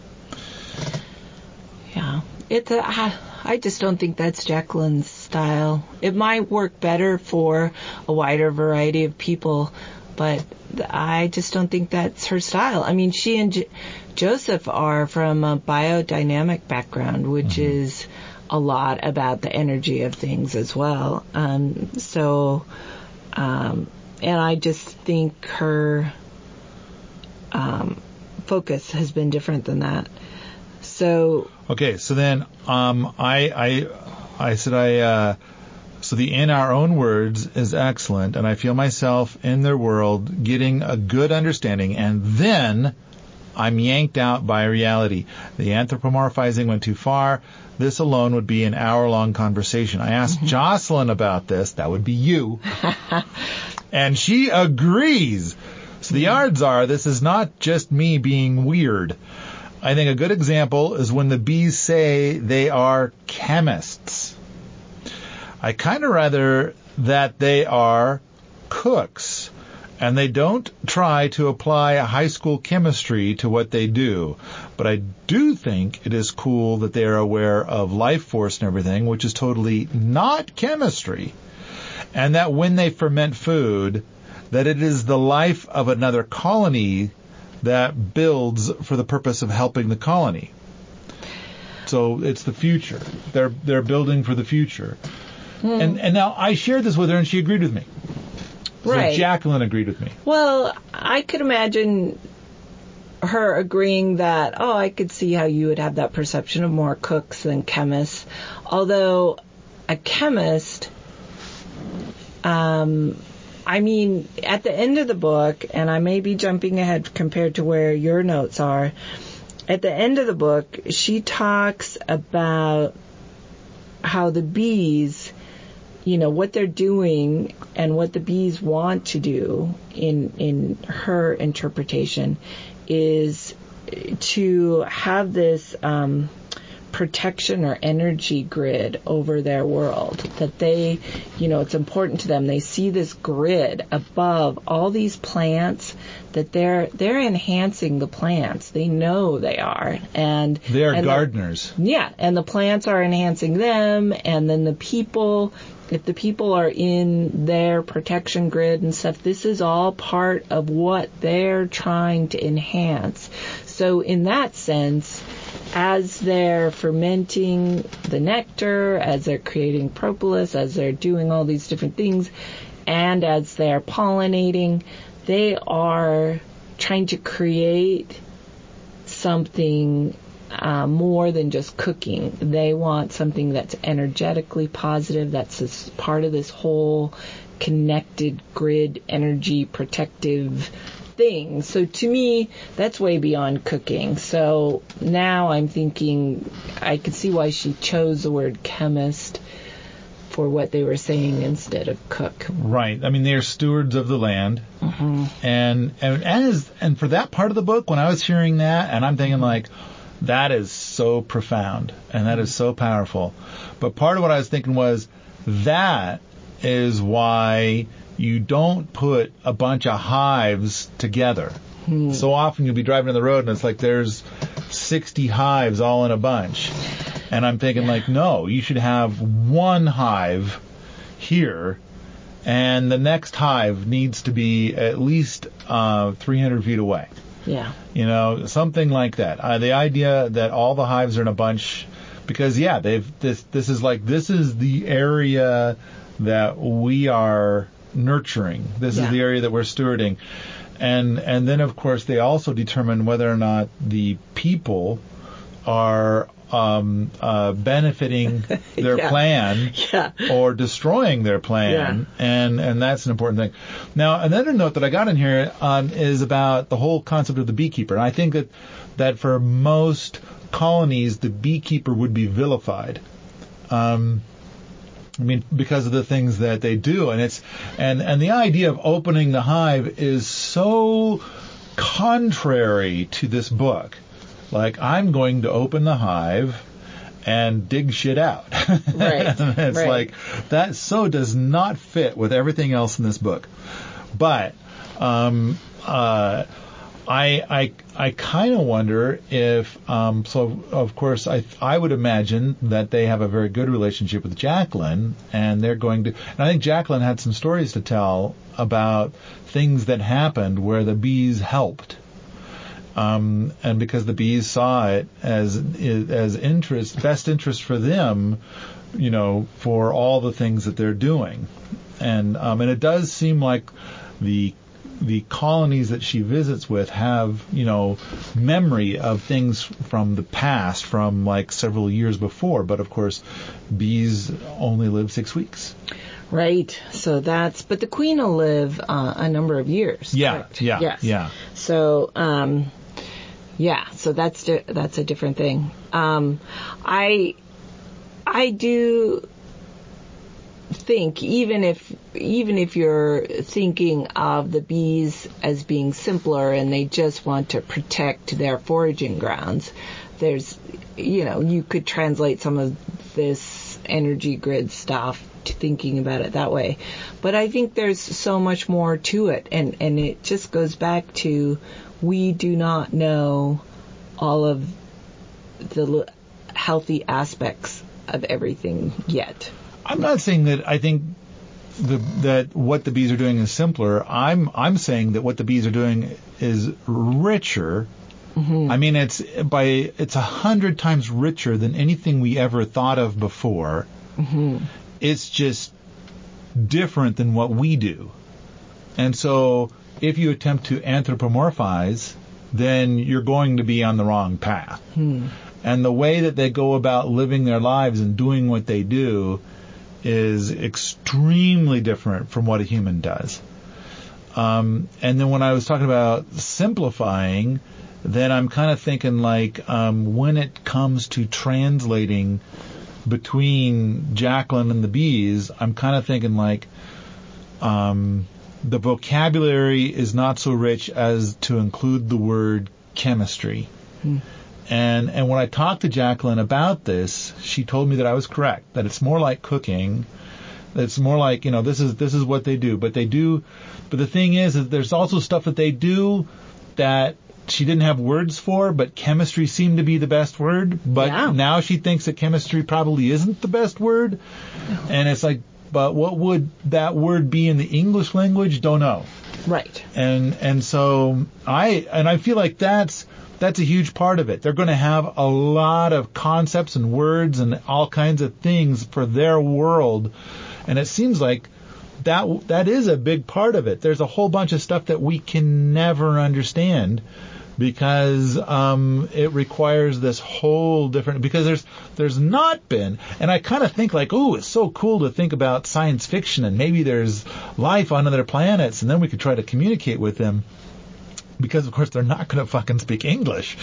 Yeah. It's a, I I just don't think that's Jacqueline's style. It might work better for a wider variety of people, but I just don't think that's her style. I mean, she and J- Joseph are from a biodynamic background, which is a lot about the energy of things as well. Um, so, um, and I just think her um, focus has been different than that. So Okay, so then um, I I I said I uh, so the in our own words is excellent, and I feel myself in their world getting a good understanding, and then I'm yanked out by reality. The anthropomorphizing went too far. This alone would be an hour-long conversation. I asked Jocelyn about this. That would be you, and she agrees. So the odds are this is not just me being weird. I think a good example is when the bees say they are chemists. I kind of rather that they are cooks and they don't try to apply high school chemistry to what they do. But I do think it is cool that they are aware of life force and everything, which is totally not chemistry. And that when they ferment food, that it is the life of another colony that builds for the purpose of helping the colony. So it's the future. They're they're building for the future. And and now I shared this with her and she agreed with me. So Right. Jacqueline agreed with me. Well, I could imagine her agreeing that, oh, I could see how you would have that perception of more cooks than chemists. Although a chemist, um, I mean, at the end of the book, and I may be jumping ahead compared to where your notes are, at the end of the book, she talks about how the bees you know what they're doing and what the bees want to do in in her interpretation is to have this um, protection or energy grid over their world that they you know it's important to them they see this grid above all these plants that they're they're enhancing the plants they know they are and They are and the- gardeners. yeah, and the plants are enhancing them, and then the people, if the people are in their protection grid and stuff, this is all part of what they're trying to enhance. So, in that sense, as they're fermenting the nectar, as they're creating propolis, as they're doing all these different things, and as they're pollinating, they are trying to create something uh, more than just cooking. They want something that's energetically positive, that's part of this whole connected grid energy protective thing. So to me, that's way beyond cooking. So now I'm thinking I could see why she chose the word chemist for what they were saying instead of cook. Right. I mean, they are stewards of the land. Mm-hmm. And, and as, and for that part of the book, when I was hearing that, and I'm thinking like, that is so profound and that is so powerful. But part of what I was thinking was that is why you don't put a bunch of hives together. So often you'll be driving on the road and it's like there's 60 hives all in a bunch. And I'm thinking like, no, you should have one hive here and the next hive needs to be at least uh, 300 feet away. Yeah. You know, something like that. Uh, the idea that all the hives are in a bunch, because yeah, they've this this is like this is the area that we are nurturing. This Yeah. is the area that we're stewarding, and and then of course they also determine whether or not the people are um, uh, benefiting their Yeah. plan Yeah. or destroying their plan, and and that's an important thing. Now, another note that I got in here um, is about the whole concept of the beekeeper, and I think that that for most colonies, the beekeeper would be vilified. Um, I mean, because of the things that they do, and it's and and the idea of opening the hive is so contrary to this book. Like, I'm going to open the hive and dig shit out. Right, it's right. like that so does not fit with everything else in this book. But um, uh, I I I kind of wonder if um, so. Of course, I I would imagine that they have a very good relationship with Jacqueline, and they're going to. And I think Jacqueline had some stories to tell about things that happened where the bees helped. Um, and because the bees saw it as as interest, best interest for them, you know, for all the things that they're doing, and um, and it does seem like the the colonies that she visits with have, you know, memory of things from the past, from like several years before. But of course, bees only live six weeks. Right. So that's, but the queen will live uh, a number of years. Yeah, correct? yeah, yes. yeah. So, um, yeah. So that's di- that's a different thing. Um, I I do think even if even if you're thinking of the bees as being simpler and they just want to protect their foraging grounds, there's you know you could translate some of this energy grid stuff to thinking about it that way. But I think there's so much more to it and and it just goes back to we do not know all of the healthy aspects of everything yet. I'm not saying that I think the, that what the bees are doing is simpler. I'm I'm saying that what the bees are doing is richer. Mm-hmm. I mean, it's by it's a hundred times richer than anything we ever thought of before. Mm-hmm. It's just different than what we do, and so if you attempt to anthropomorphize, then you're going to be on the wrong path. Hmm. And the way that they go about living their lives and doing what they do is extremely different from what a human does. Um, and then when I was talking about simplifying, then I'm kind of thinking like um, when it comes to translating between Jacqueline and the bees, I'm kind of thinking like um, the vocabulary is not so rich as to include the word chemistry. And and when I talked to Jacqueline about this, she told me that I was correct. That it's more like cooking. It's more like you know this is this is what they do. But they do. But the thing is, is there's also stuff that they do that she didn't have words for, but chemistry seemed to be the best word. But Yeah. now she thinks that chemistry probably isn't the best word. And it's like, but what would that word be in the English language? Don't know Right. and and so I and I feel like that's that's a huge part of it. They're going to have a lot of concepts and words and all kinds of things for their world, and it seems like that that is a big part of it. There's a whole bunch of stuff that we can never understand because um, it requires this whole different because there's there's not been and I kind of think like oh it's so cool to think about science fiction and maybe there's life on other planets and then we could try to communicate with them because of course they're not going to fucking speak English.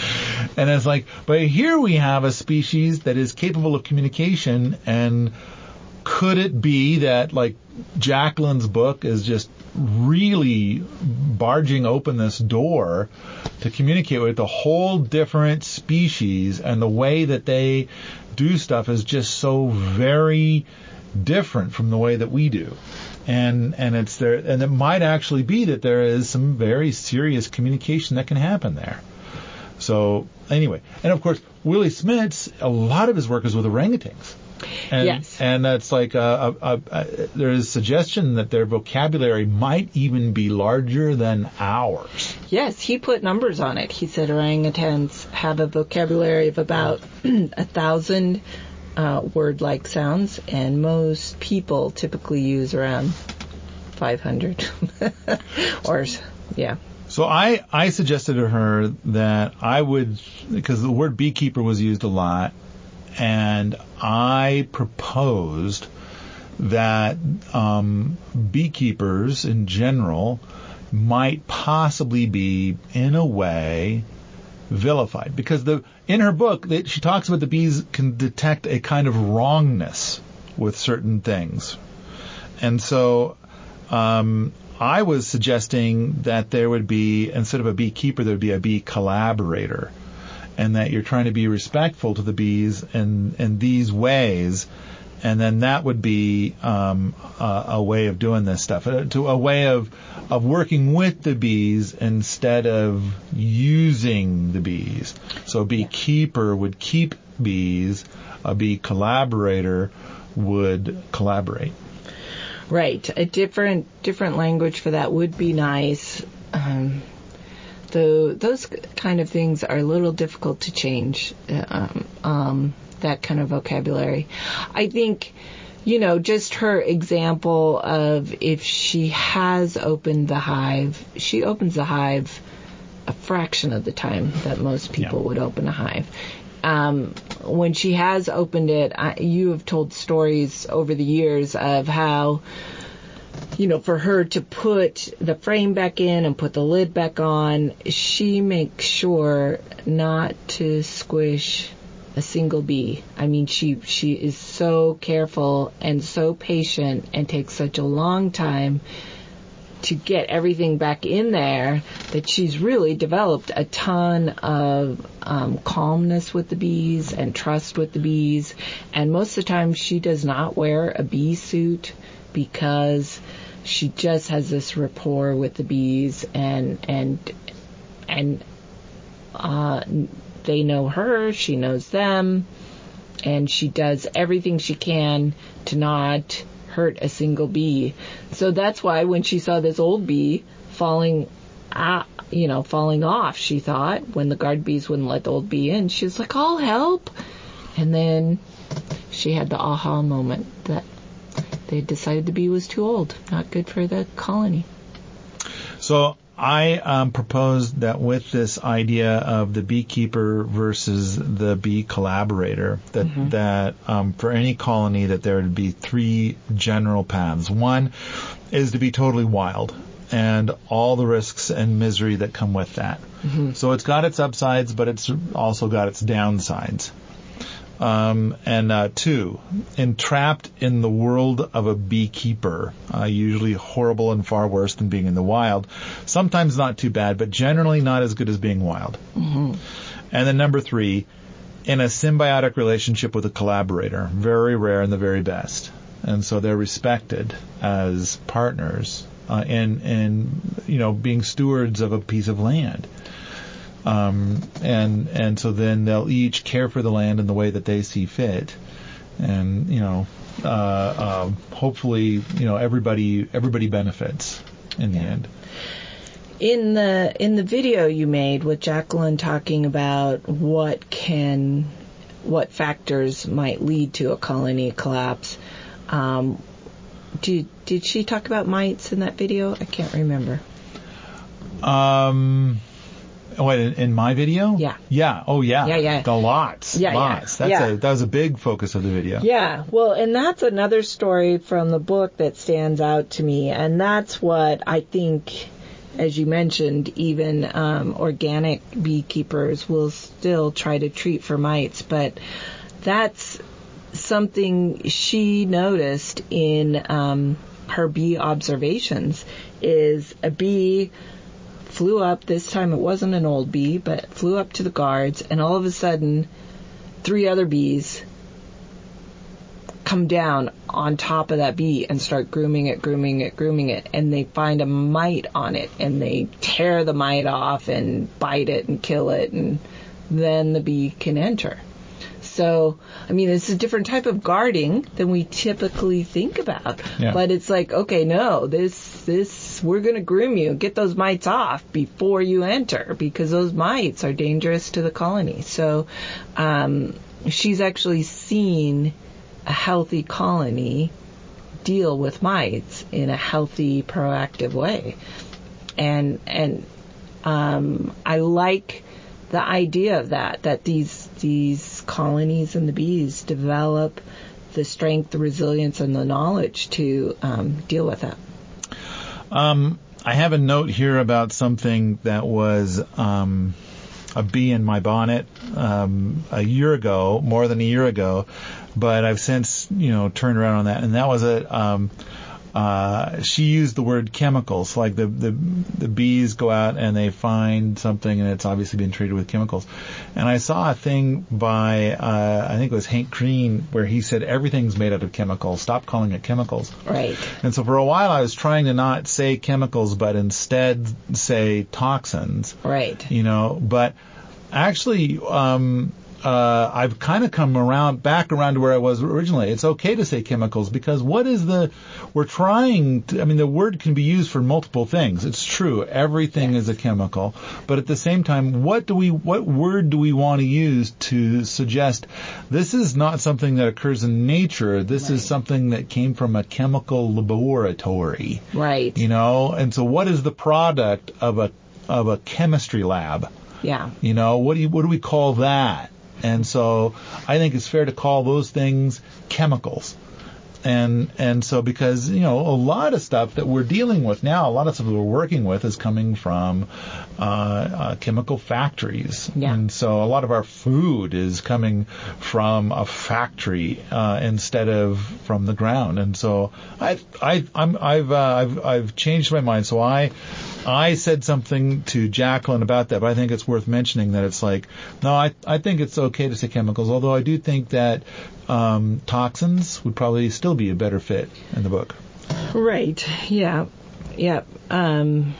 And it's like, but here we have a species that is capable of communication and could it be that like Jacqueline's book is just really barging open this door to communicate with a whole different species and the way that they do stuff is just so very different from the way that we do and and it's there and it might actually be that there is some very serious communication that can happen there so anyway and of course Willie Smits a lot of his work is with orangutans and, Yes. and that's like a, a, a, a, there is suggestion that their vocabulary might even be larger than ours. Yes, he put numbers on it. He said orangutans have a vocabulary of about a thousand uh, word-like sounds, and most people typically use around 500. or, yeah. So I, I suggested to her that I would, because the word beekeeper was used a lot, and I proposed that um, beekeepers in general might possibly be, in a way, vilified because the in her book that she talks about the bees can detect a kind of wrongness with certain things, and so um, I was suggesting that there would be instead of a beekeeper there would be a bee collaborator, and that you're trying to be respectful to the bees in in these ways. And then that would be um, a, a way of doing this stuff, uh, to a way of of working with the bees instead of using the bees. So a beekeeper would keep bees, a bee collaborator would collaborate. Right. A different different language for that would be nice. Um, though those kind of things are a little difficult to change. Um, um, that kind of vocabulary. I think, you know, just her example of if she has opened the hive, she opens the hive a fraction of the time that most people Yeah. would open a hive. Um, when she has opened it, I, you have told stories over the years of how, you know, for her to put the frame back in and put the lid back on, she makes sure not to squish a single bee. I mean, she she is so careful and so patient and takes such a long time to get everything back in there that she's really developed a ton of um, calmness with the bees and trust with the bees. And most of the time, she does not wear a bee suit because she just has this rapport with the bees and and and uh, they know her, she knows them, and she does everything she can to not hurt a single bee. So that's why when she saw this old bee falling, ah, you know, falling off, she thought when the guard bees wouldn't let the old bee in, she was like, "I'll help," and then she had the aha moment that they decided the bee was too old, not good for the colony. So I um, proposed that with this idea of the beekeeper versus the bee collaborator, that Mm-hmm. that um, for any colony that there would be three general paths. One is to be totally wild and all the risks and misery that come with that. Mm-hmm. So it's got its upsides, but it's also got its downsides. Um, and uh, two, entrapped in the world of a beekeeper, uh, usually horrible and far worse than being in the wild. Sometimes not too bad, but generally not as good as being wild. And then number three, in a symbiotic relationship with a collaborator, very rare and the very best. And so they're respected as partners uh, in in you know being stewards of a piece of land. Um, and and so then they'll each care for the land in the way that they see fit, and you know, uh, uh, hopefully, you know, everybody everybody benefits in the end. in the in the video you made with Jacqueline talking about what can what factors might lead to a colony collapse. Um, did did she talk about mites in that video? I can't remember. Um, what in, in my video? Yeah. Yeah. Oh yeah. Yeah, yeah. The lots. Yeah, yeah. lots. That's Yeah. a that was a big focus of the video. Yeah, well, and that's another story from the book that stands out to me, and that's what I think, as you mentioned, even um, organic beekeepers will still try to treat for mites, but that's something she noticed in um, her bee observations is a bee flew up this time it wasn't an old bee but flew up to the guards and all of a sudden three other bees come down on top of that bee and start grooming it, grooming it, grooming it, and they find a mite on it and they tear the mite off and bite it and kill it, and then the bee can enter. So, I mean, it's a different type of guarding than we typically think about. Yeah. But it's like, okay, no, this, this, we're going to groom you, get those mites off before you enter because those mites are dangerous to the colony. So, um, she's actually seen a healthy colony deal with mites in a healthy, proactive way. And, and, um, I like the idea of that, that these, these colonies and the bees develop the strength, the resilience, and the knowledge to um, deal with that. Um, I have a note here about something that was um, a bee in my bonnet um, a year ago, more than a year ago, but I've since you know turned around on that, and that was a. Um, uh, she used the word chemicals, like the, the the bees go out and they find something and it's obviously been treated with chemicals. And I saw a thing by uh, I think it was Hank Green where he said everything's made out of chemicals. Stop calling it chemicals. Right. And so for a while I was trying to not say chemicals, but instead say toxins. Right. You know, but actually, um, uh, I've kind of come around, back around to where I was originally. It's okay to say chemicals because what is the, we're trying to, I mean, the word can be used for multiple things. It's true. Everything is a chemical. But at the same time, what do we, what word do we want to use to suggest this is not something that occurs in nature. This is something that came from a chemical laboratory. Right. You know, and so what is the product of a, of a chemistry lab? Yeah. You know, what do you, what do we call that? And so I think it's fair to call those things chemicals. And, and so because, you know, a lot of stuff that we're dealing with now, a lot of stuff that we're working with is coming from, uh, uh, chemical factories. Yeah. And so a lot of our food is coming from a factory, uh, instead of from the ground. And so I, I, I'm, I've, uh, I've, I've changed my mind. So I, I said something to Jacqueline about that, but I think it's worth mentioning that it's like, no, I, I think it's okay to say chemicals, although I do think that um, toxins would probably still be a better fit in the book. Right. Yeah. Yeah. Um,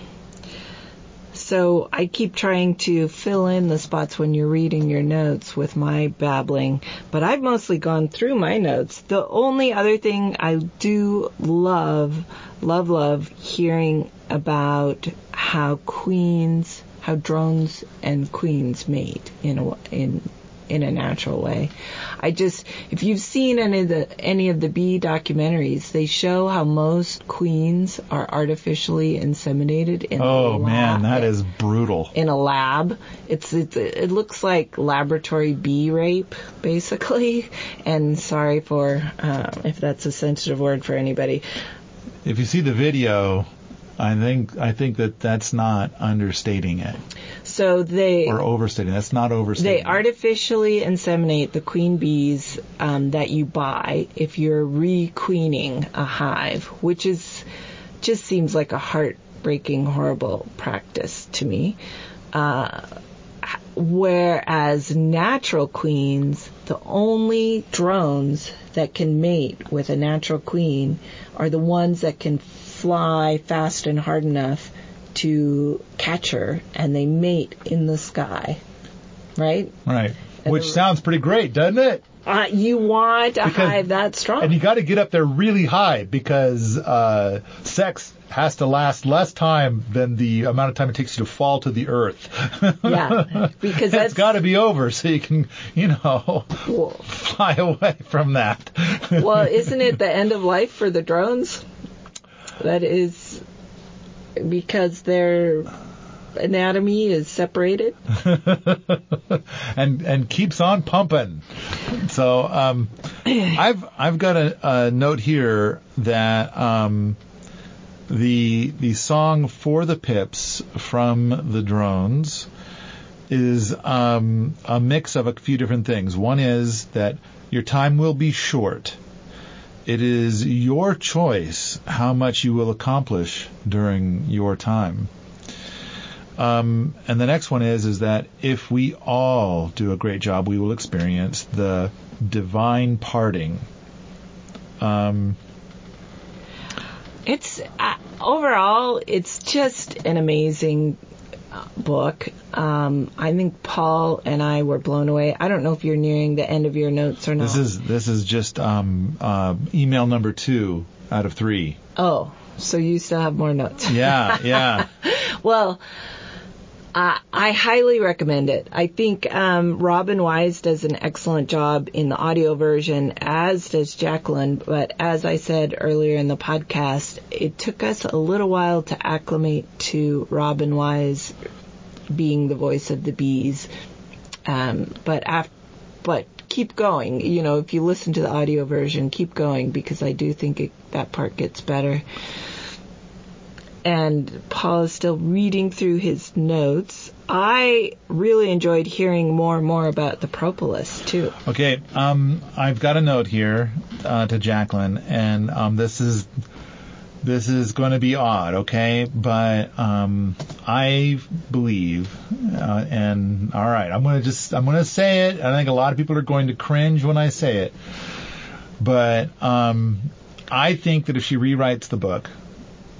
so I keep trying to fill in the spots when you're reading your notes with my babbling, but I've mostly gone through my notes. The only other thing I do love, love, love hearing about how queens, how drones and queens mate in a, in in a natural way. I just, if you've seen any of the any of the bee documentaries, they show how most queens are artificially inseminated in Oh man, that is brutal. in a lab. It's, it's it looks like laboratory bee rape, basically. And sorry for uh, if that's a sensitive word for anybody. If you see the video, I think I think that that's not understating it So they or overstating. That's not overstating. They artificially inseminate the queen bees um, that you buy if you're re-queening a hive, which is just seems like a heartbreaking, horrible practice to me. Uh, whereas natural queens, the only drones that can mate with a natural queen are the ones that can fly fast and hard enough to catch her, and they mate in the sky. Right? Right. And Which sounds pretty great, doesn't it? Uh, you want a Because- hive that strong. And you got to get up there really high because uh, sex has to last less time than the amount of time it takes you to fall to the earth. Yeah, because that's- it's got to be over so you can, you know, fly away from that. well, isn't it the end of life for the drones? That is because their anatomy is separated. and and keeps on pumping. So um, I've I've got a, a note here that um, the the song for the Pips from the Drones is um, a mix of a few different things. One is that your time will be short. It is your choice how much you will accomplish during your time. Um, and the next one is is that if we all do a great job, we will experience the divine parting. Um, It's uh, overall, it's just an amazing book. Um, I think Paul and I were blown away. I don't know if you're nearing the end of your notes or not. this is this is just um, uh, email number two out of three. oh, so you still have more notes. Yeah, yeah. Well, I highly recommend it. I think um, Robin Wise does an excellent job in the audio version, as does Jacqueline. But as I said earlier in the podcast, it took us a little while to acclimate to Robin Wise being the voice of the bees. Um, but af- but keep going. You know, if you listen to the audio version, keep going because I do think it, that part gets better and Paul is still reading through his notes. I really enjoyed hearing more and more about the propolis too. Okay, um, I've got a note here uh, to Jacqueline, and um, this is this is going to be odd, okay? But um, I believe, uh, and all right, I'm going to just I'm going to say it. I think a lot of people are going to cringe when I say it, but um, I think that if she rewrites the book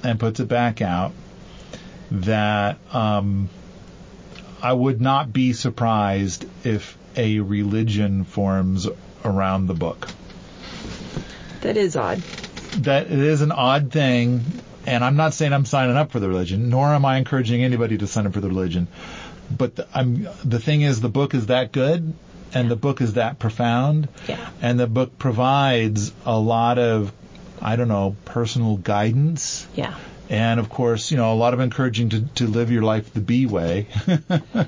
and puts it back out, that um, I would not be surprised if a religion forms around the book. That is odd. That it is an odd thing, and I'm not saying I'm signing up for the religion, nor am I encouraging anybody to sign up for the religion. But the, I'm the thing is, the book is that good, and the book is that profound, Yeah. and the book provides a lot of, I don't know, personal guidance. Yeah. And of course, you know, a lot of encouraging to, to live your life the bee way.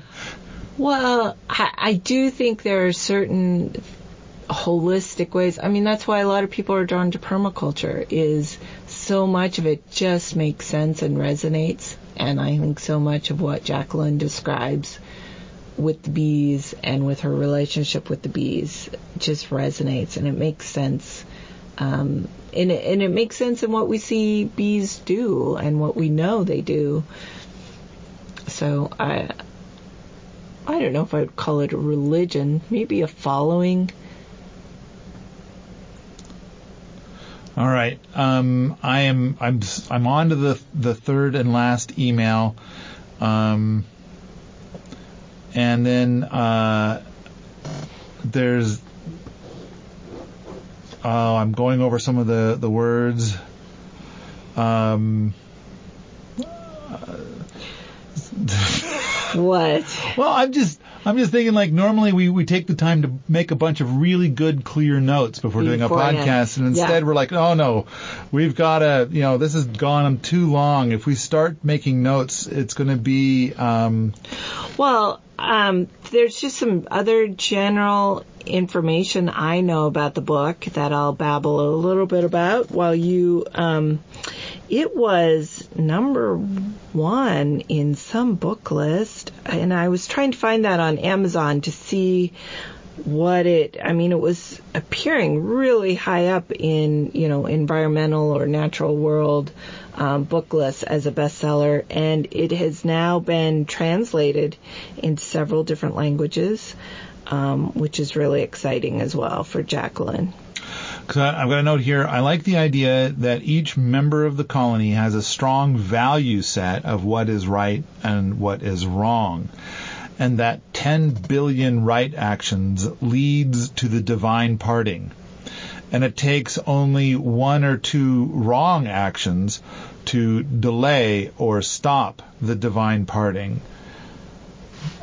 Well, I, I do think there are certain holistic ways. I mean, that's why a lot of people are drawn to permaculture is so much of it just makes sense and resonates. And I think so much of what Jacqueline describes with the bees and with her relationship with the bees just resonates and it makes sense. Um, and, it, and it makes sense in what we see bees do and what we know they do. So I, I don't know if I would call it a religion, maybe a following. All right. Um, I am. I'm. I'm on to the the third and last email. Um, and then uh, there's oh, I'm going over some of the the words. Um, What? well, I'm just I'm just thinking like normally we, we take the time to make a bunch of really good clear notes before doing a podcast and instead Yeah. we're like, oh no, we've got to, you know, this has gone on too long. If we start making notes, it's going to be um, Well, um, there's just some other general information I know about the book that I'll babble a little bit about while you. Um, it was number one in some book list, and I was trying to find that on Amazon to see what it I mean it was appearing really high up in you know environmental or natural world um, book lists as a bestseller and it has now been translated in several different languages um, which is really exciting as well for Jacqueline. Because I've got a note here. I like the idea that each member of the colony has a strong value set of what is right and what is wrong. And that 10 billion right actions leads to the divine parting. And it takes only one or two wrong actions to delay or stop the divine parting.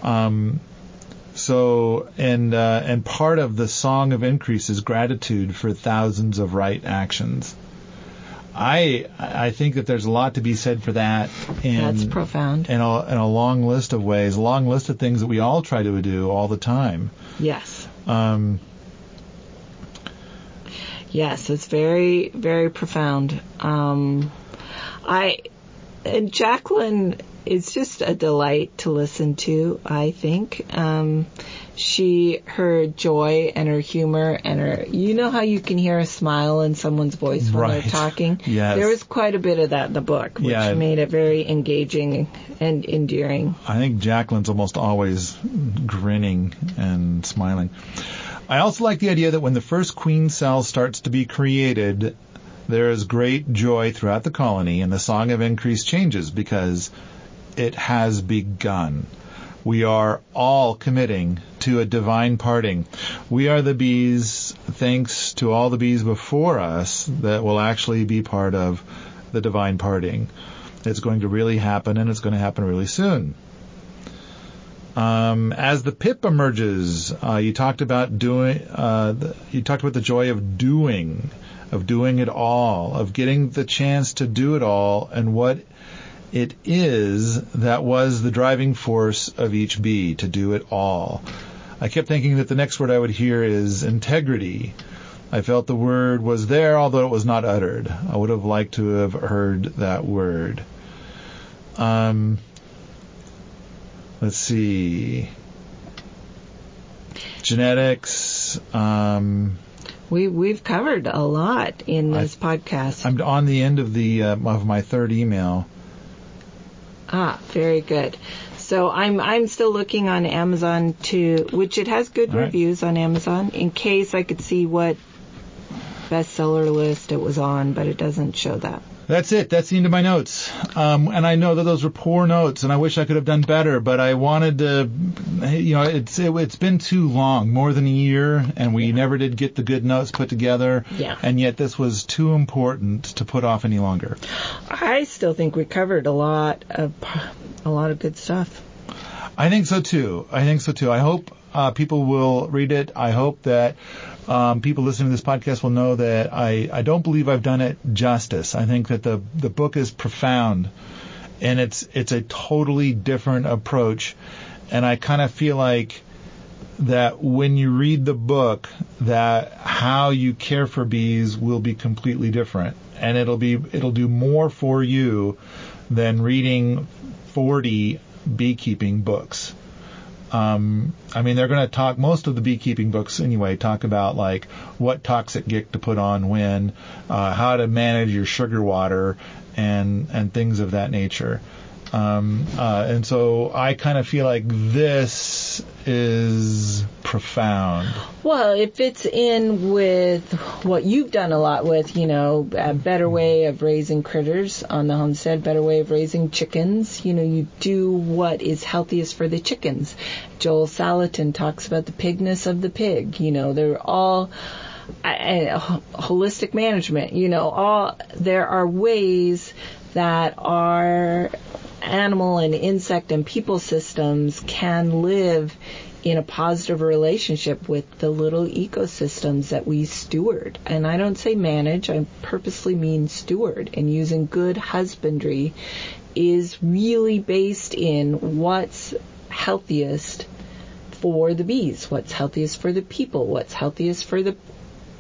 Um, so, and uh, and part of the song of increase is gratitude for thousands of right actions. I I think that there's a lot to be said for that. In, That's profound. In a, in a long list of ways, a long list of things that we all try to do all the time. Yes. Um, Yes, it's very, very profound. Um, I and Jacqueline is just a delight to listen to. I think um, she, her joy and her humor and her, you know how you can hear a smile in someone's voice when Right. they're talking. Yes. there was quite a bit of that in the book, which Yeah. made it very engaging and endearing. I think Jacqueline's almost always grinning and smiling. I also like the idea that when the first queen cell starts to be created, there is great joy throughout the colony, and the song of increase changes because it has begun. We are all committing to a divine parting. We are the bees, thanks to all the bees before us, that will actually be part of the divine parting. It's going to really happen, and it's going to happen really soon. Um, as the pip emerges, uh, you talked about doing. Uh, the, you talked about the joy of doing, of doing it all, of getting the chance to do it all, and what it is that was the driving force of each bee to do it all. I kept thinking that the next word I would hear is integrity. I felt the word was there, although it was not uttered. I would have liked to have heard that word. Um, let's see. Genetics. Um, We we've covered a lot in this podcast. I'm on the end of the uh, of my third email. Ah, very good. So I'm I'm still looking on Amazon to which it has good All right. reviews on Amazon in case I could see what bestseller list it was on, but it doesn't show that. That's it. That's the end of my notes. Um, and I know that those were poor notes, and I wish I could have done better. But I wanted to, you know, it's it, it's been too long, more than a year, and we never did get the good notes put together. Yeah. And yet this was too important to put off any longer. I still think we covered a lot of a lot of good stuff. I think so too. I think so too. I hope uh, people will read it. I hope that um, people listening to this podcast will know that I, I don't believe I've done it justice. I think that the the book is profound, and it's it's a totally different approach, and I kind of feel like that when you read the book, that how you care for bees will be completely different, and it'll be it'll do more for you than reading 40 beekeeping books. Um, I mean, they're going to talk, most of the beekeeping books anyway, talk about like what toxic gick to put on when, uh, how to manage your sugar water and, and things of that nature. Um, uh, and so I kind of feel like this is profound. Well, it fits in with what you've done a lot with, you know, a better way of raising critters on the homestead, better way of raising chickens. You know, you do what is healthiest for the chickens. Joel Salatin talks about the pigness of the pig. You know, they're all holistic management. You know, all there are ways that our animal and insect and people systems can live in a positive relationship with the little ecosystems that we steward. And I don't say manage, I purposely mean steward. And using good husbandry is really based in what's healthiest for the bees, what's healthiest for the people, what's healthiest for the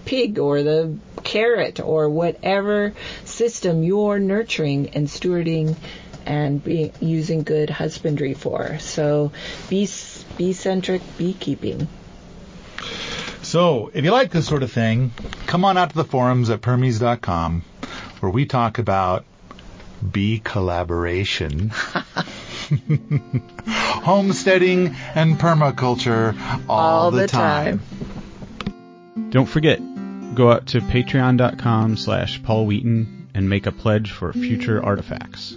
pig or the carrot or whatever system you're nurturing and stewarding and be, using good husbandry for. So bee, bee-centric beekeeping. So, if you like this sort of thing, come on out to the forums at permies.com where we talk about bee collaboration, homesteading, and permaculture all, all the, the time. time. Don't forget, go out to patreon.com slash Paul Wheaton and make a pledge for future artifacts.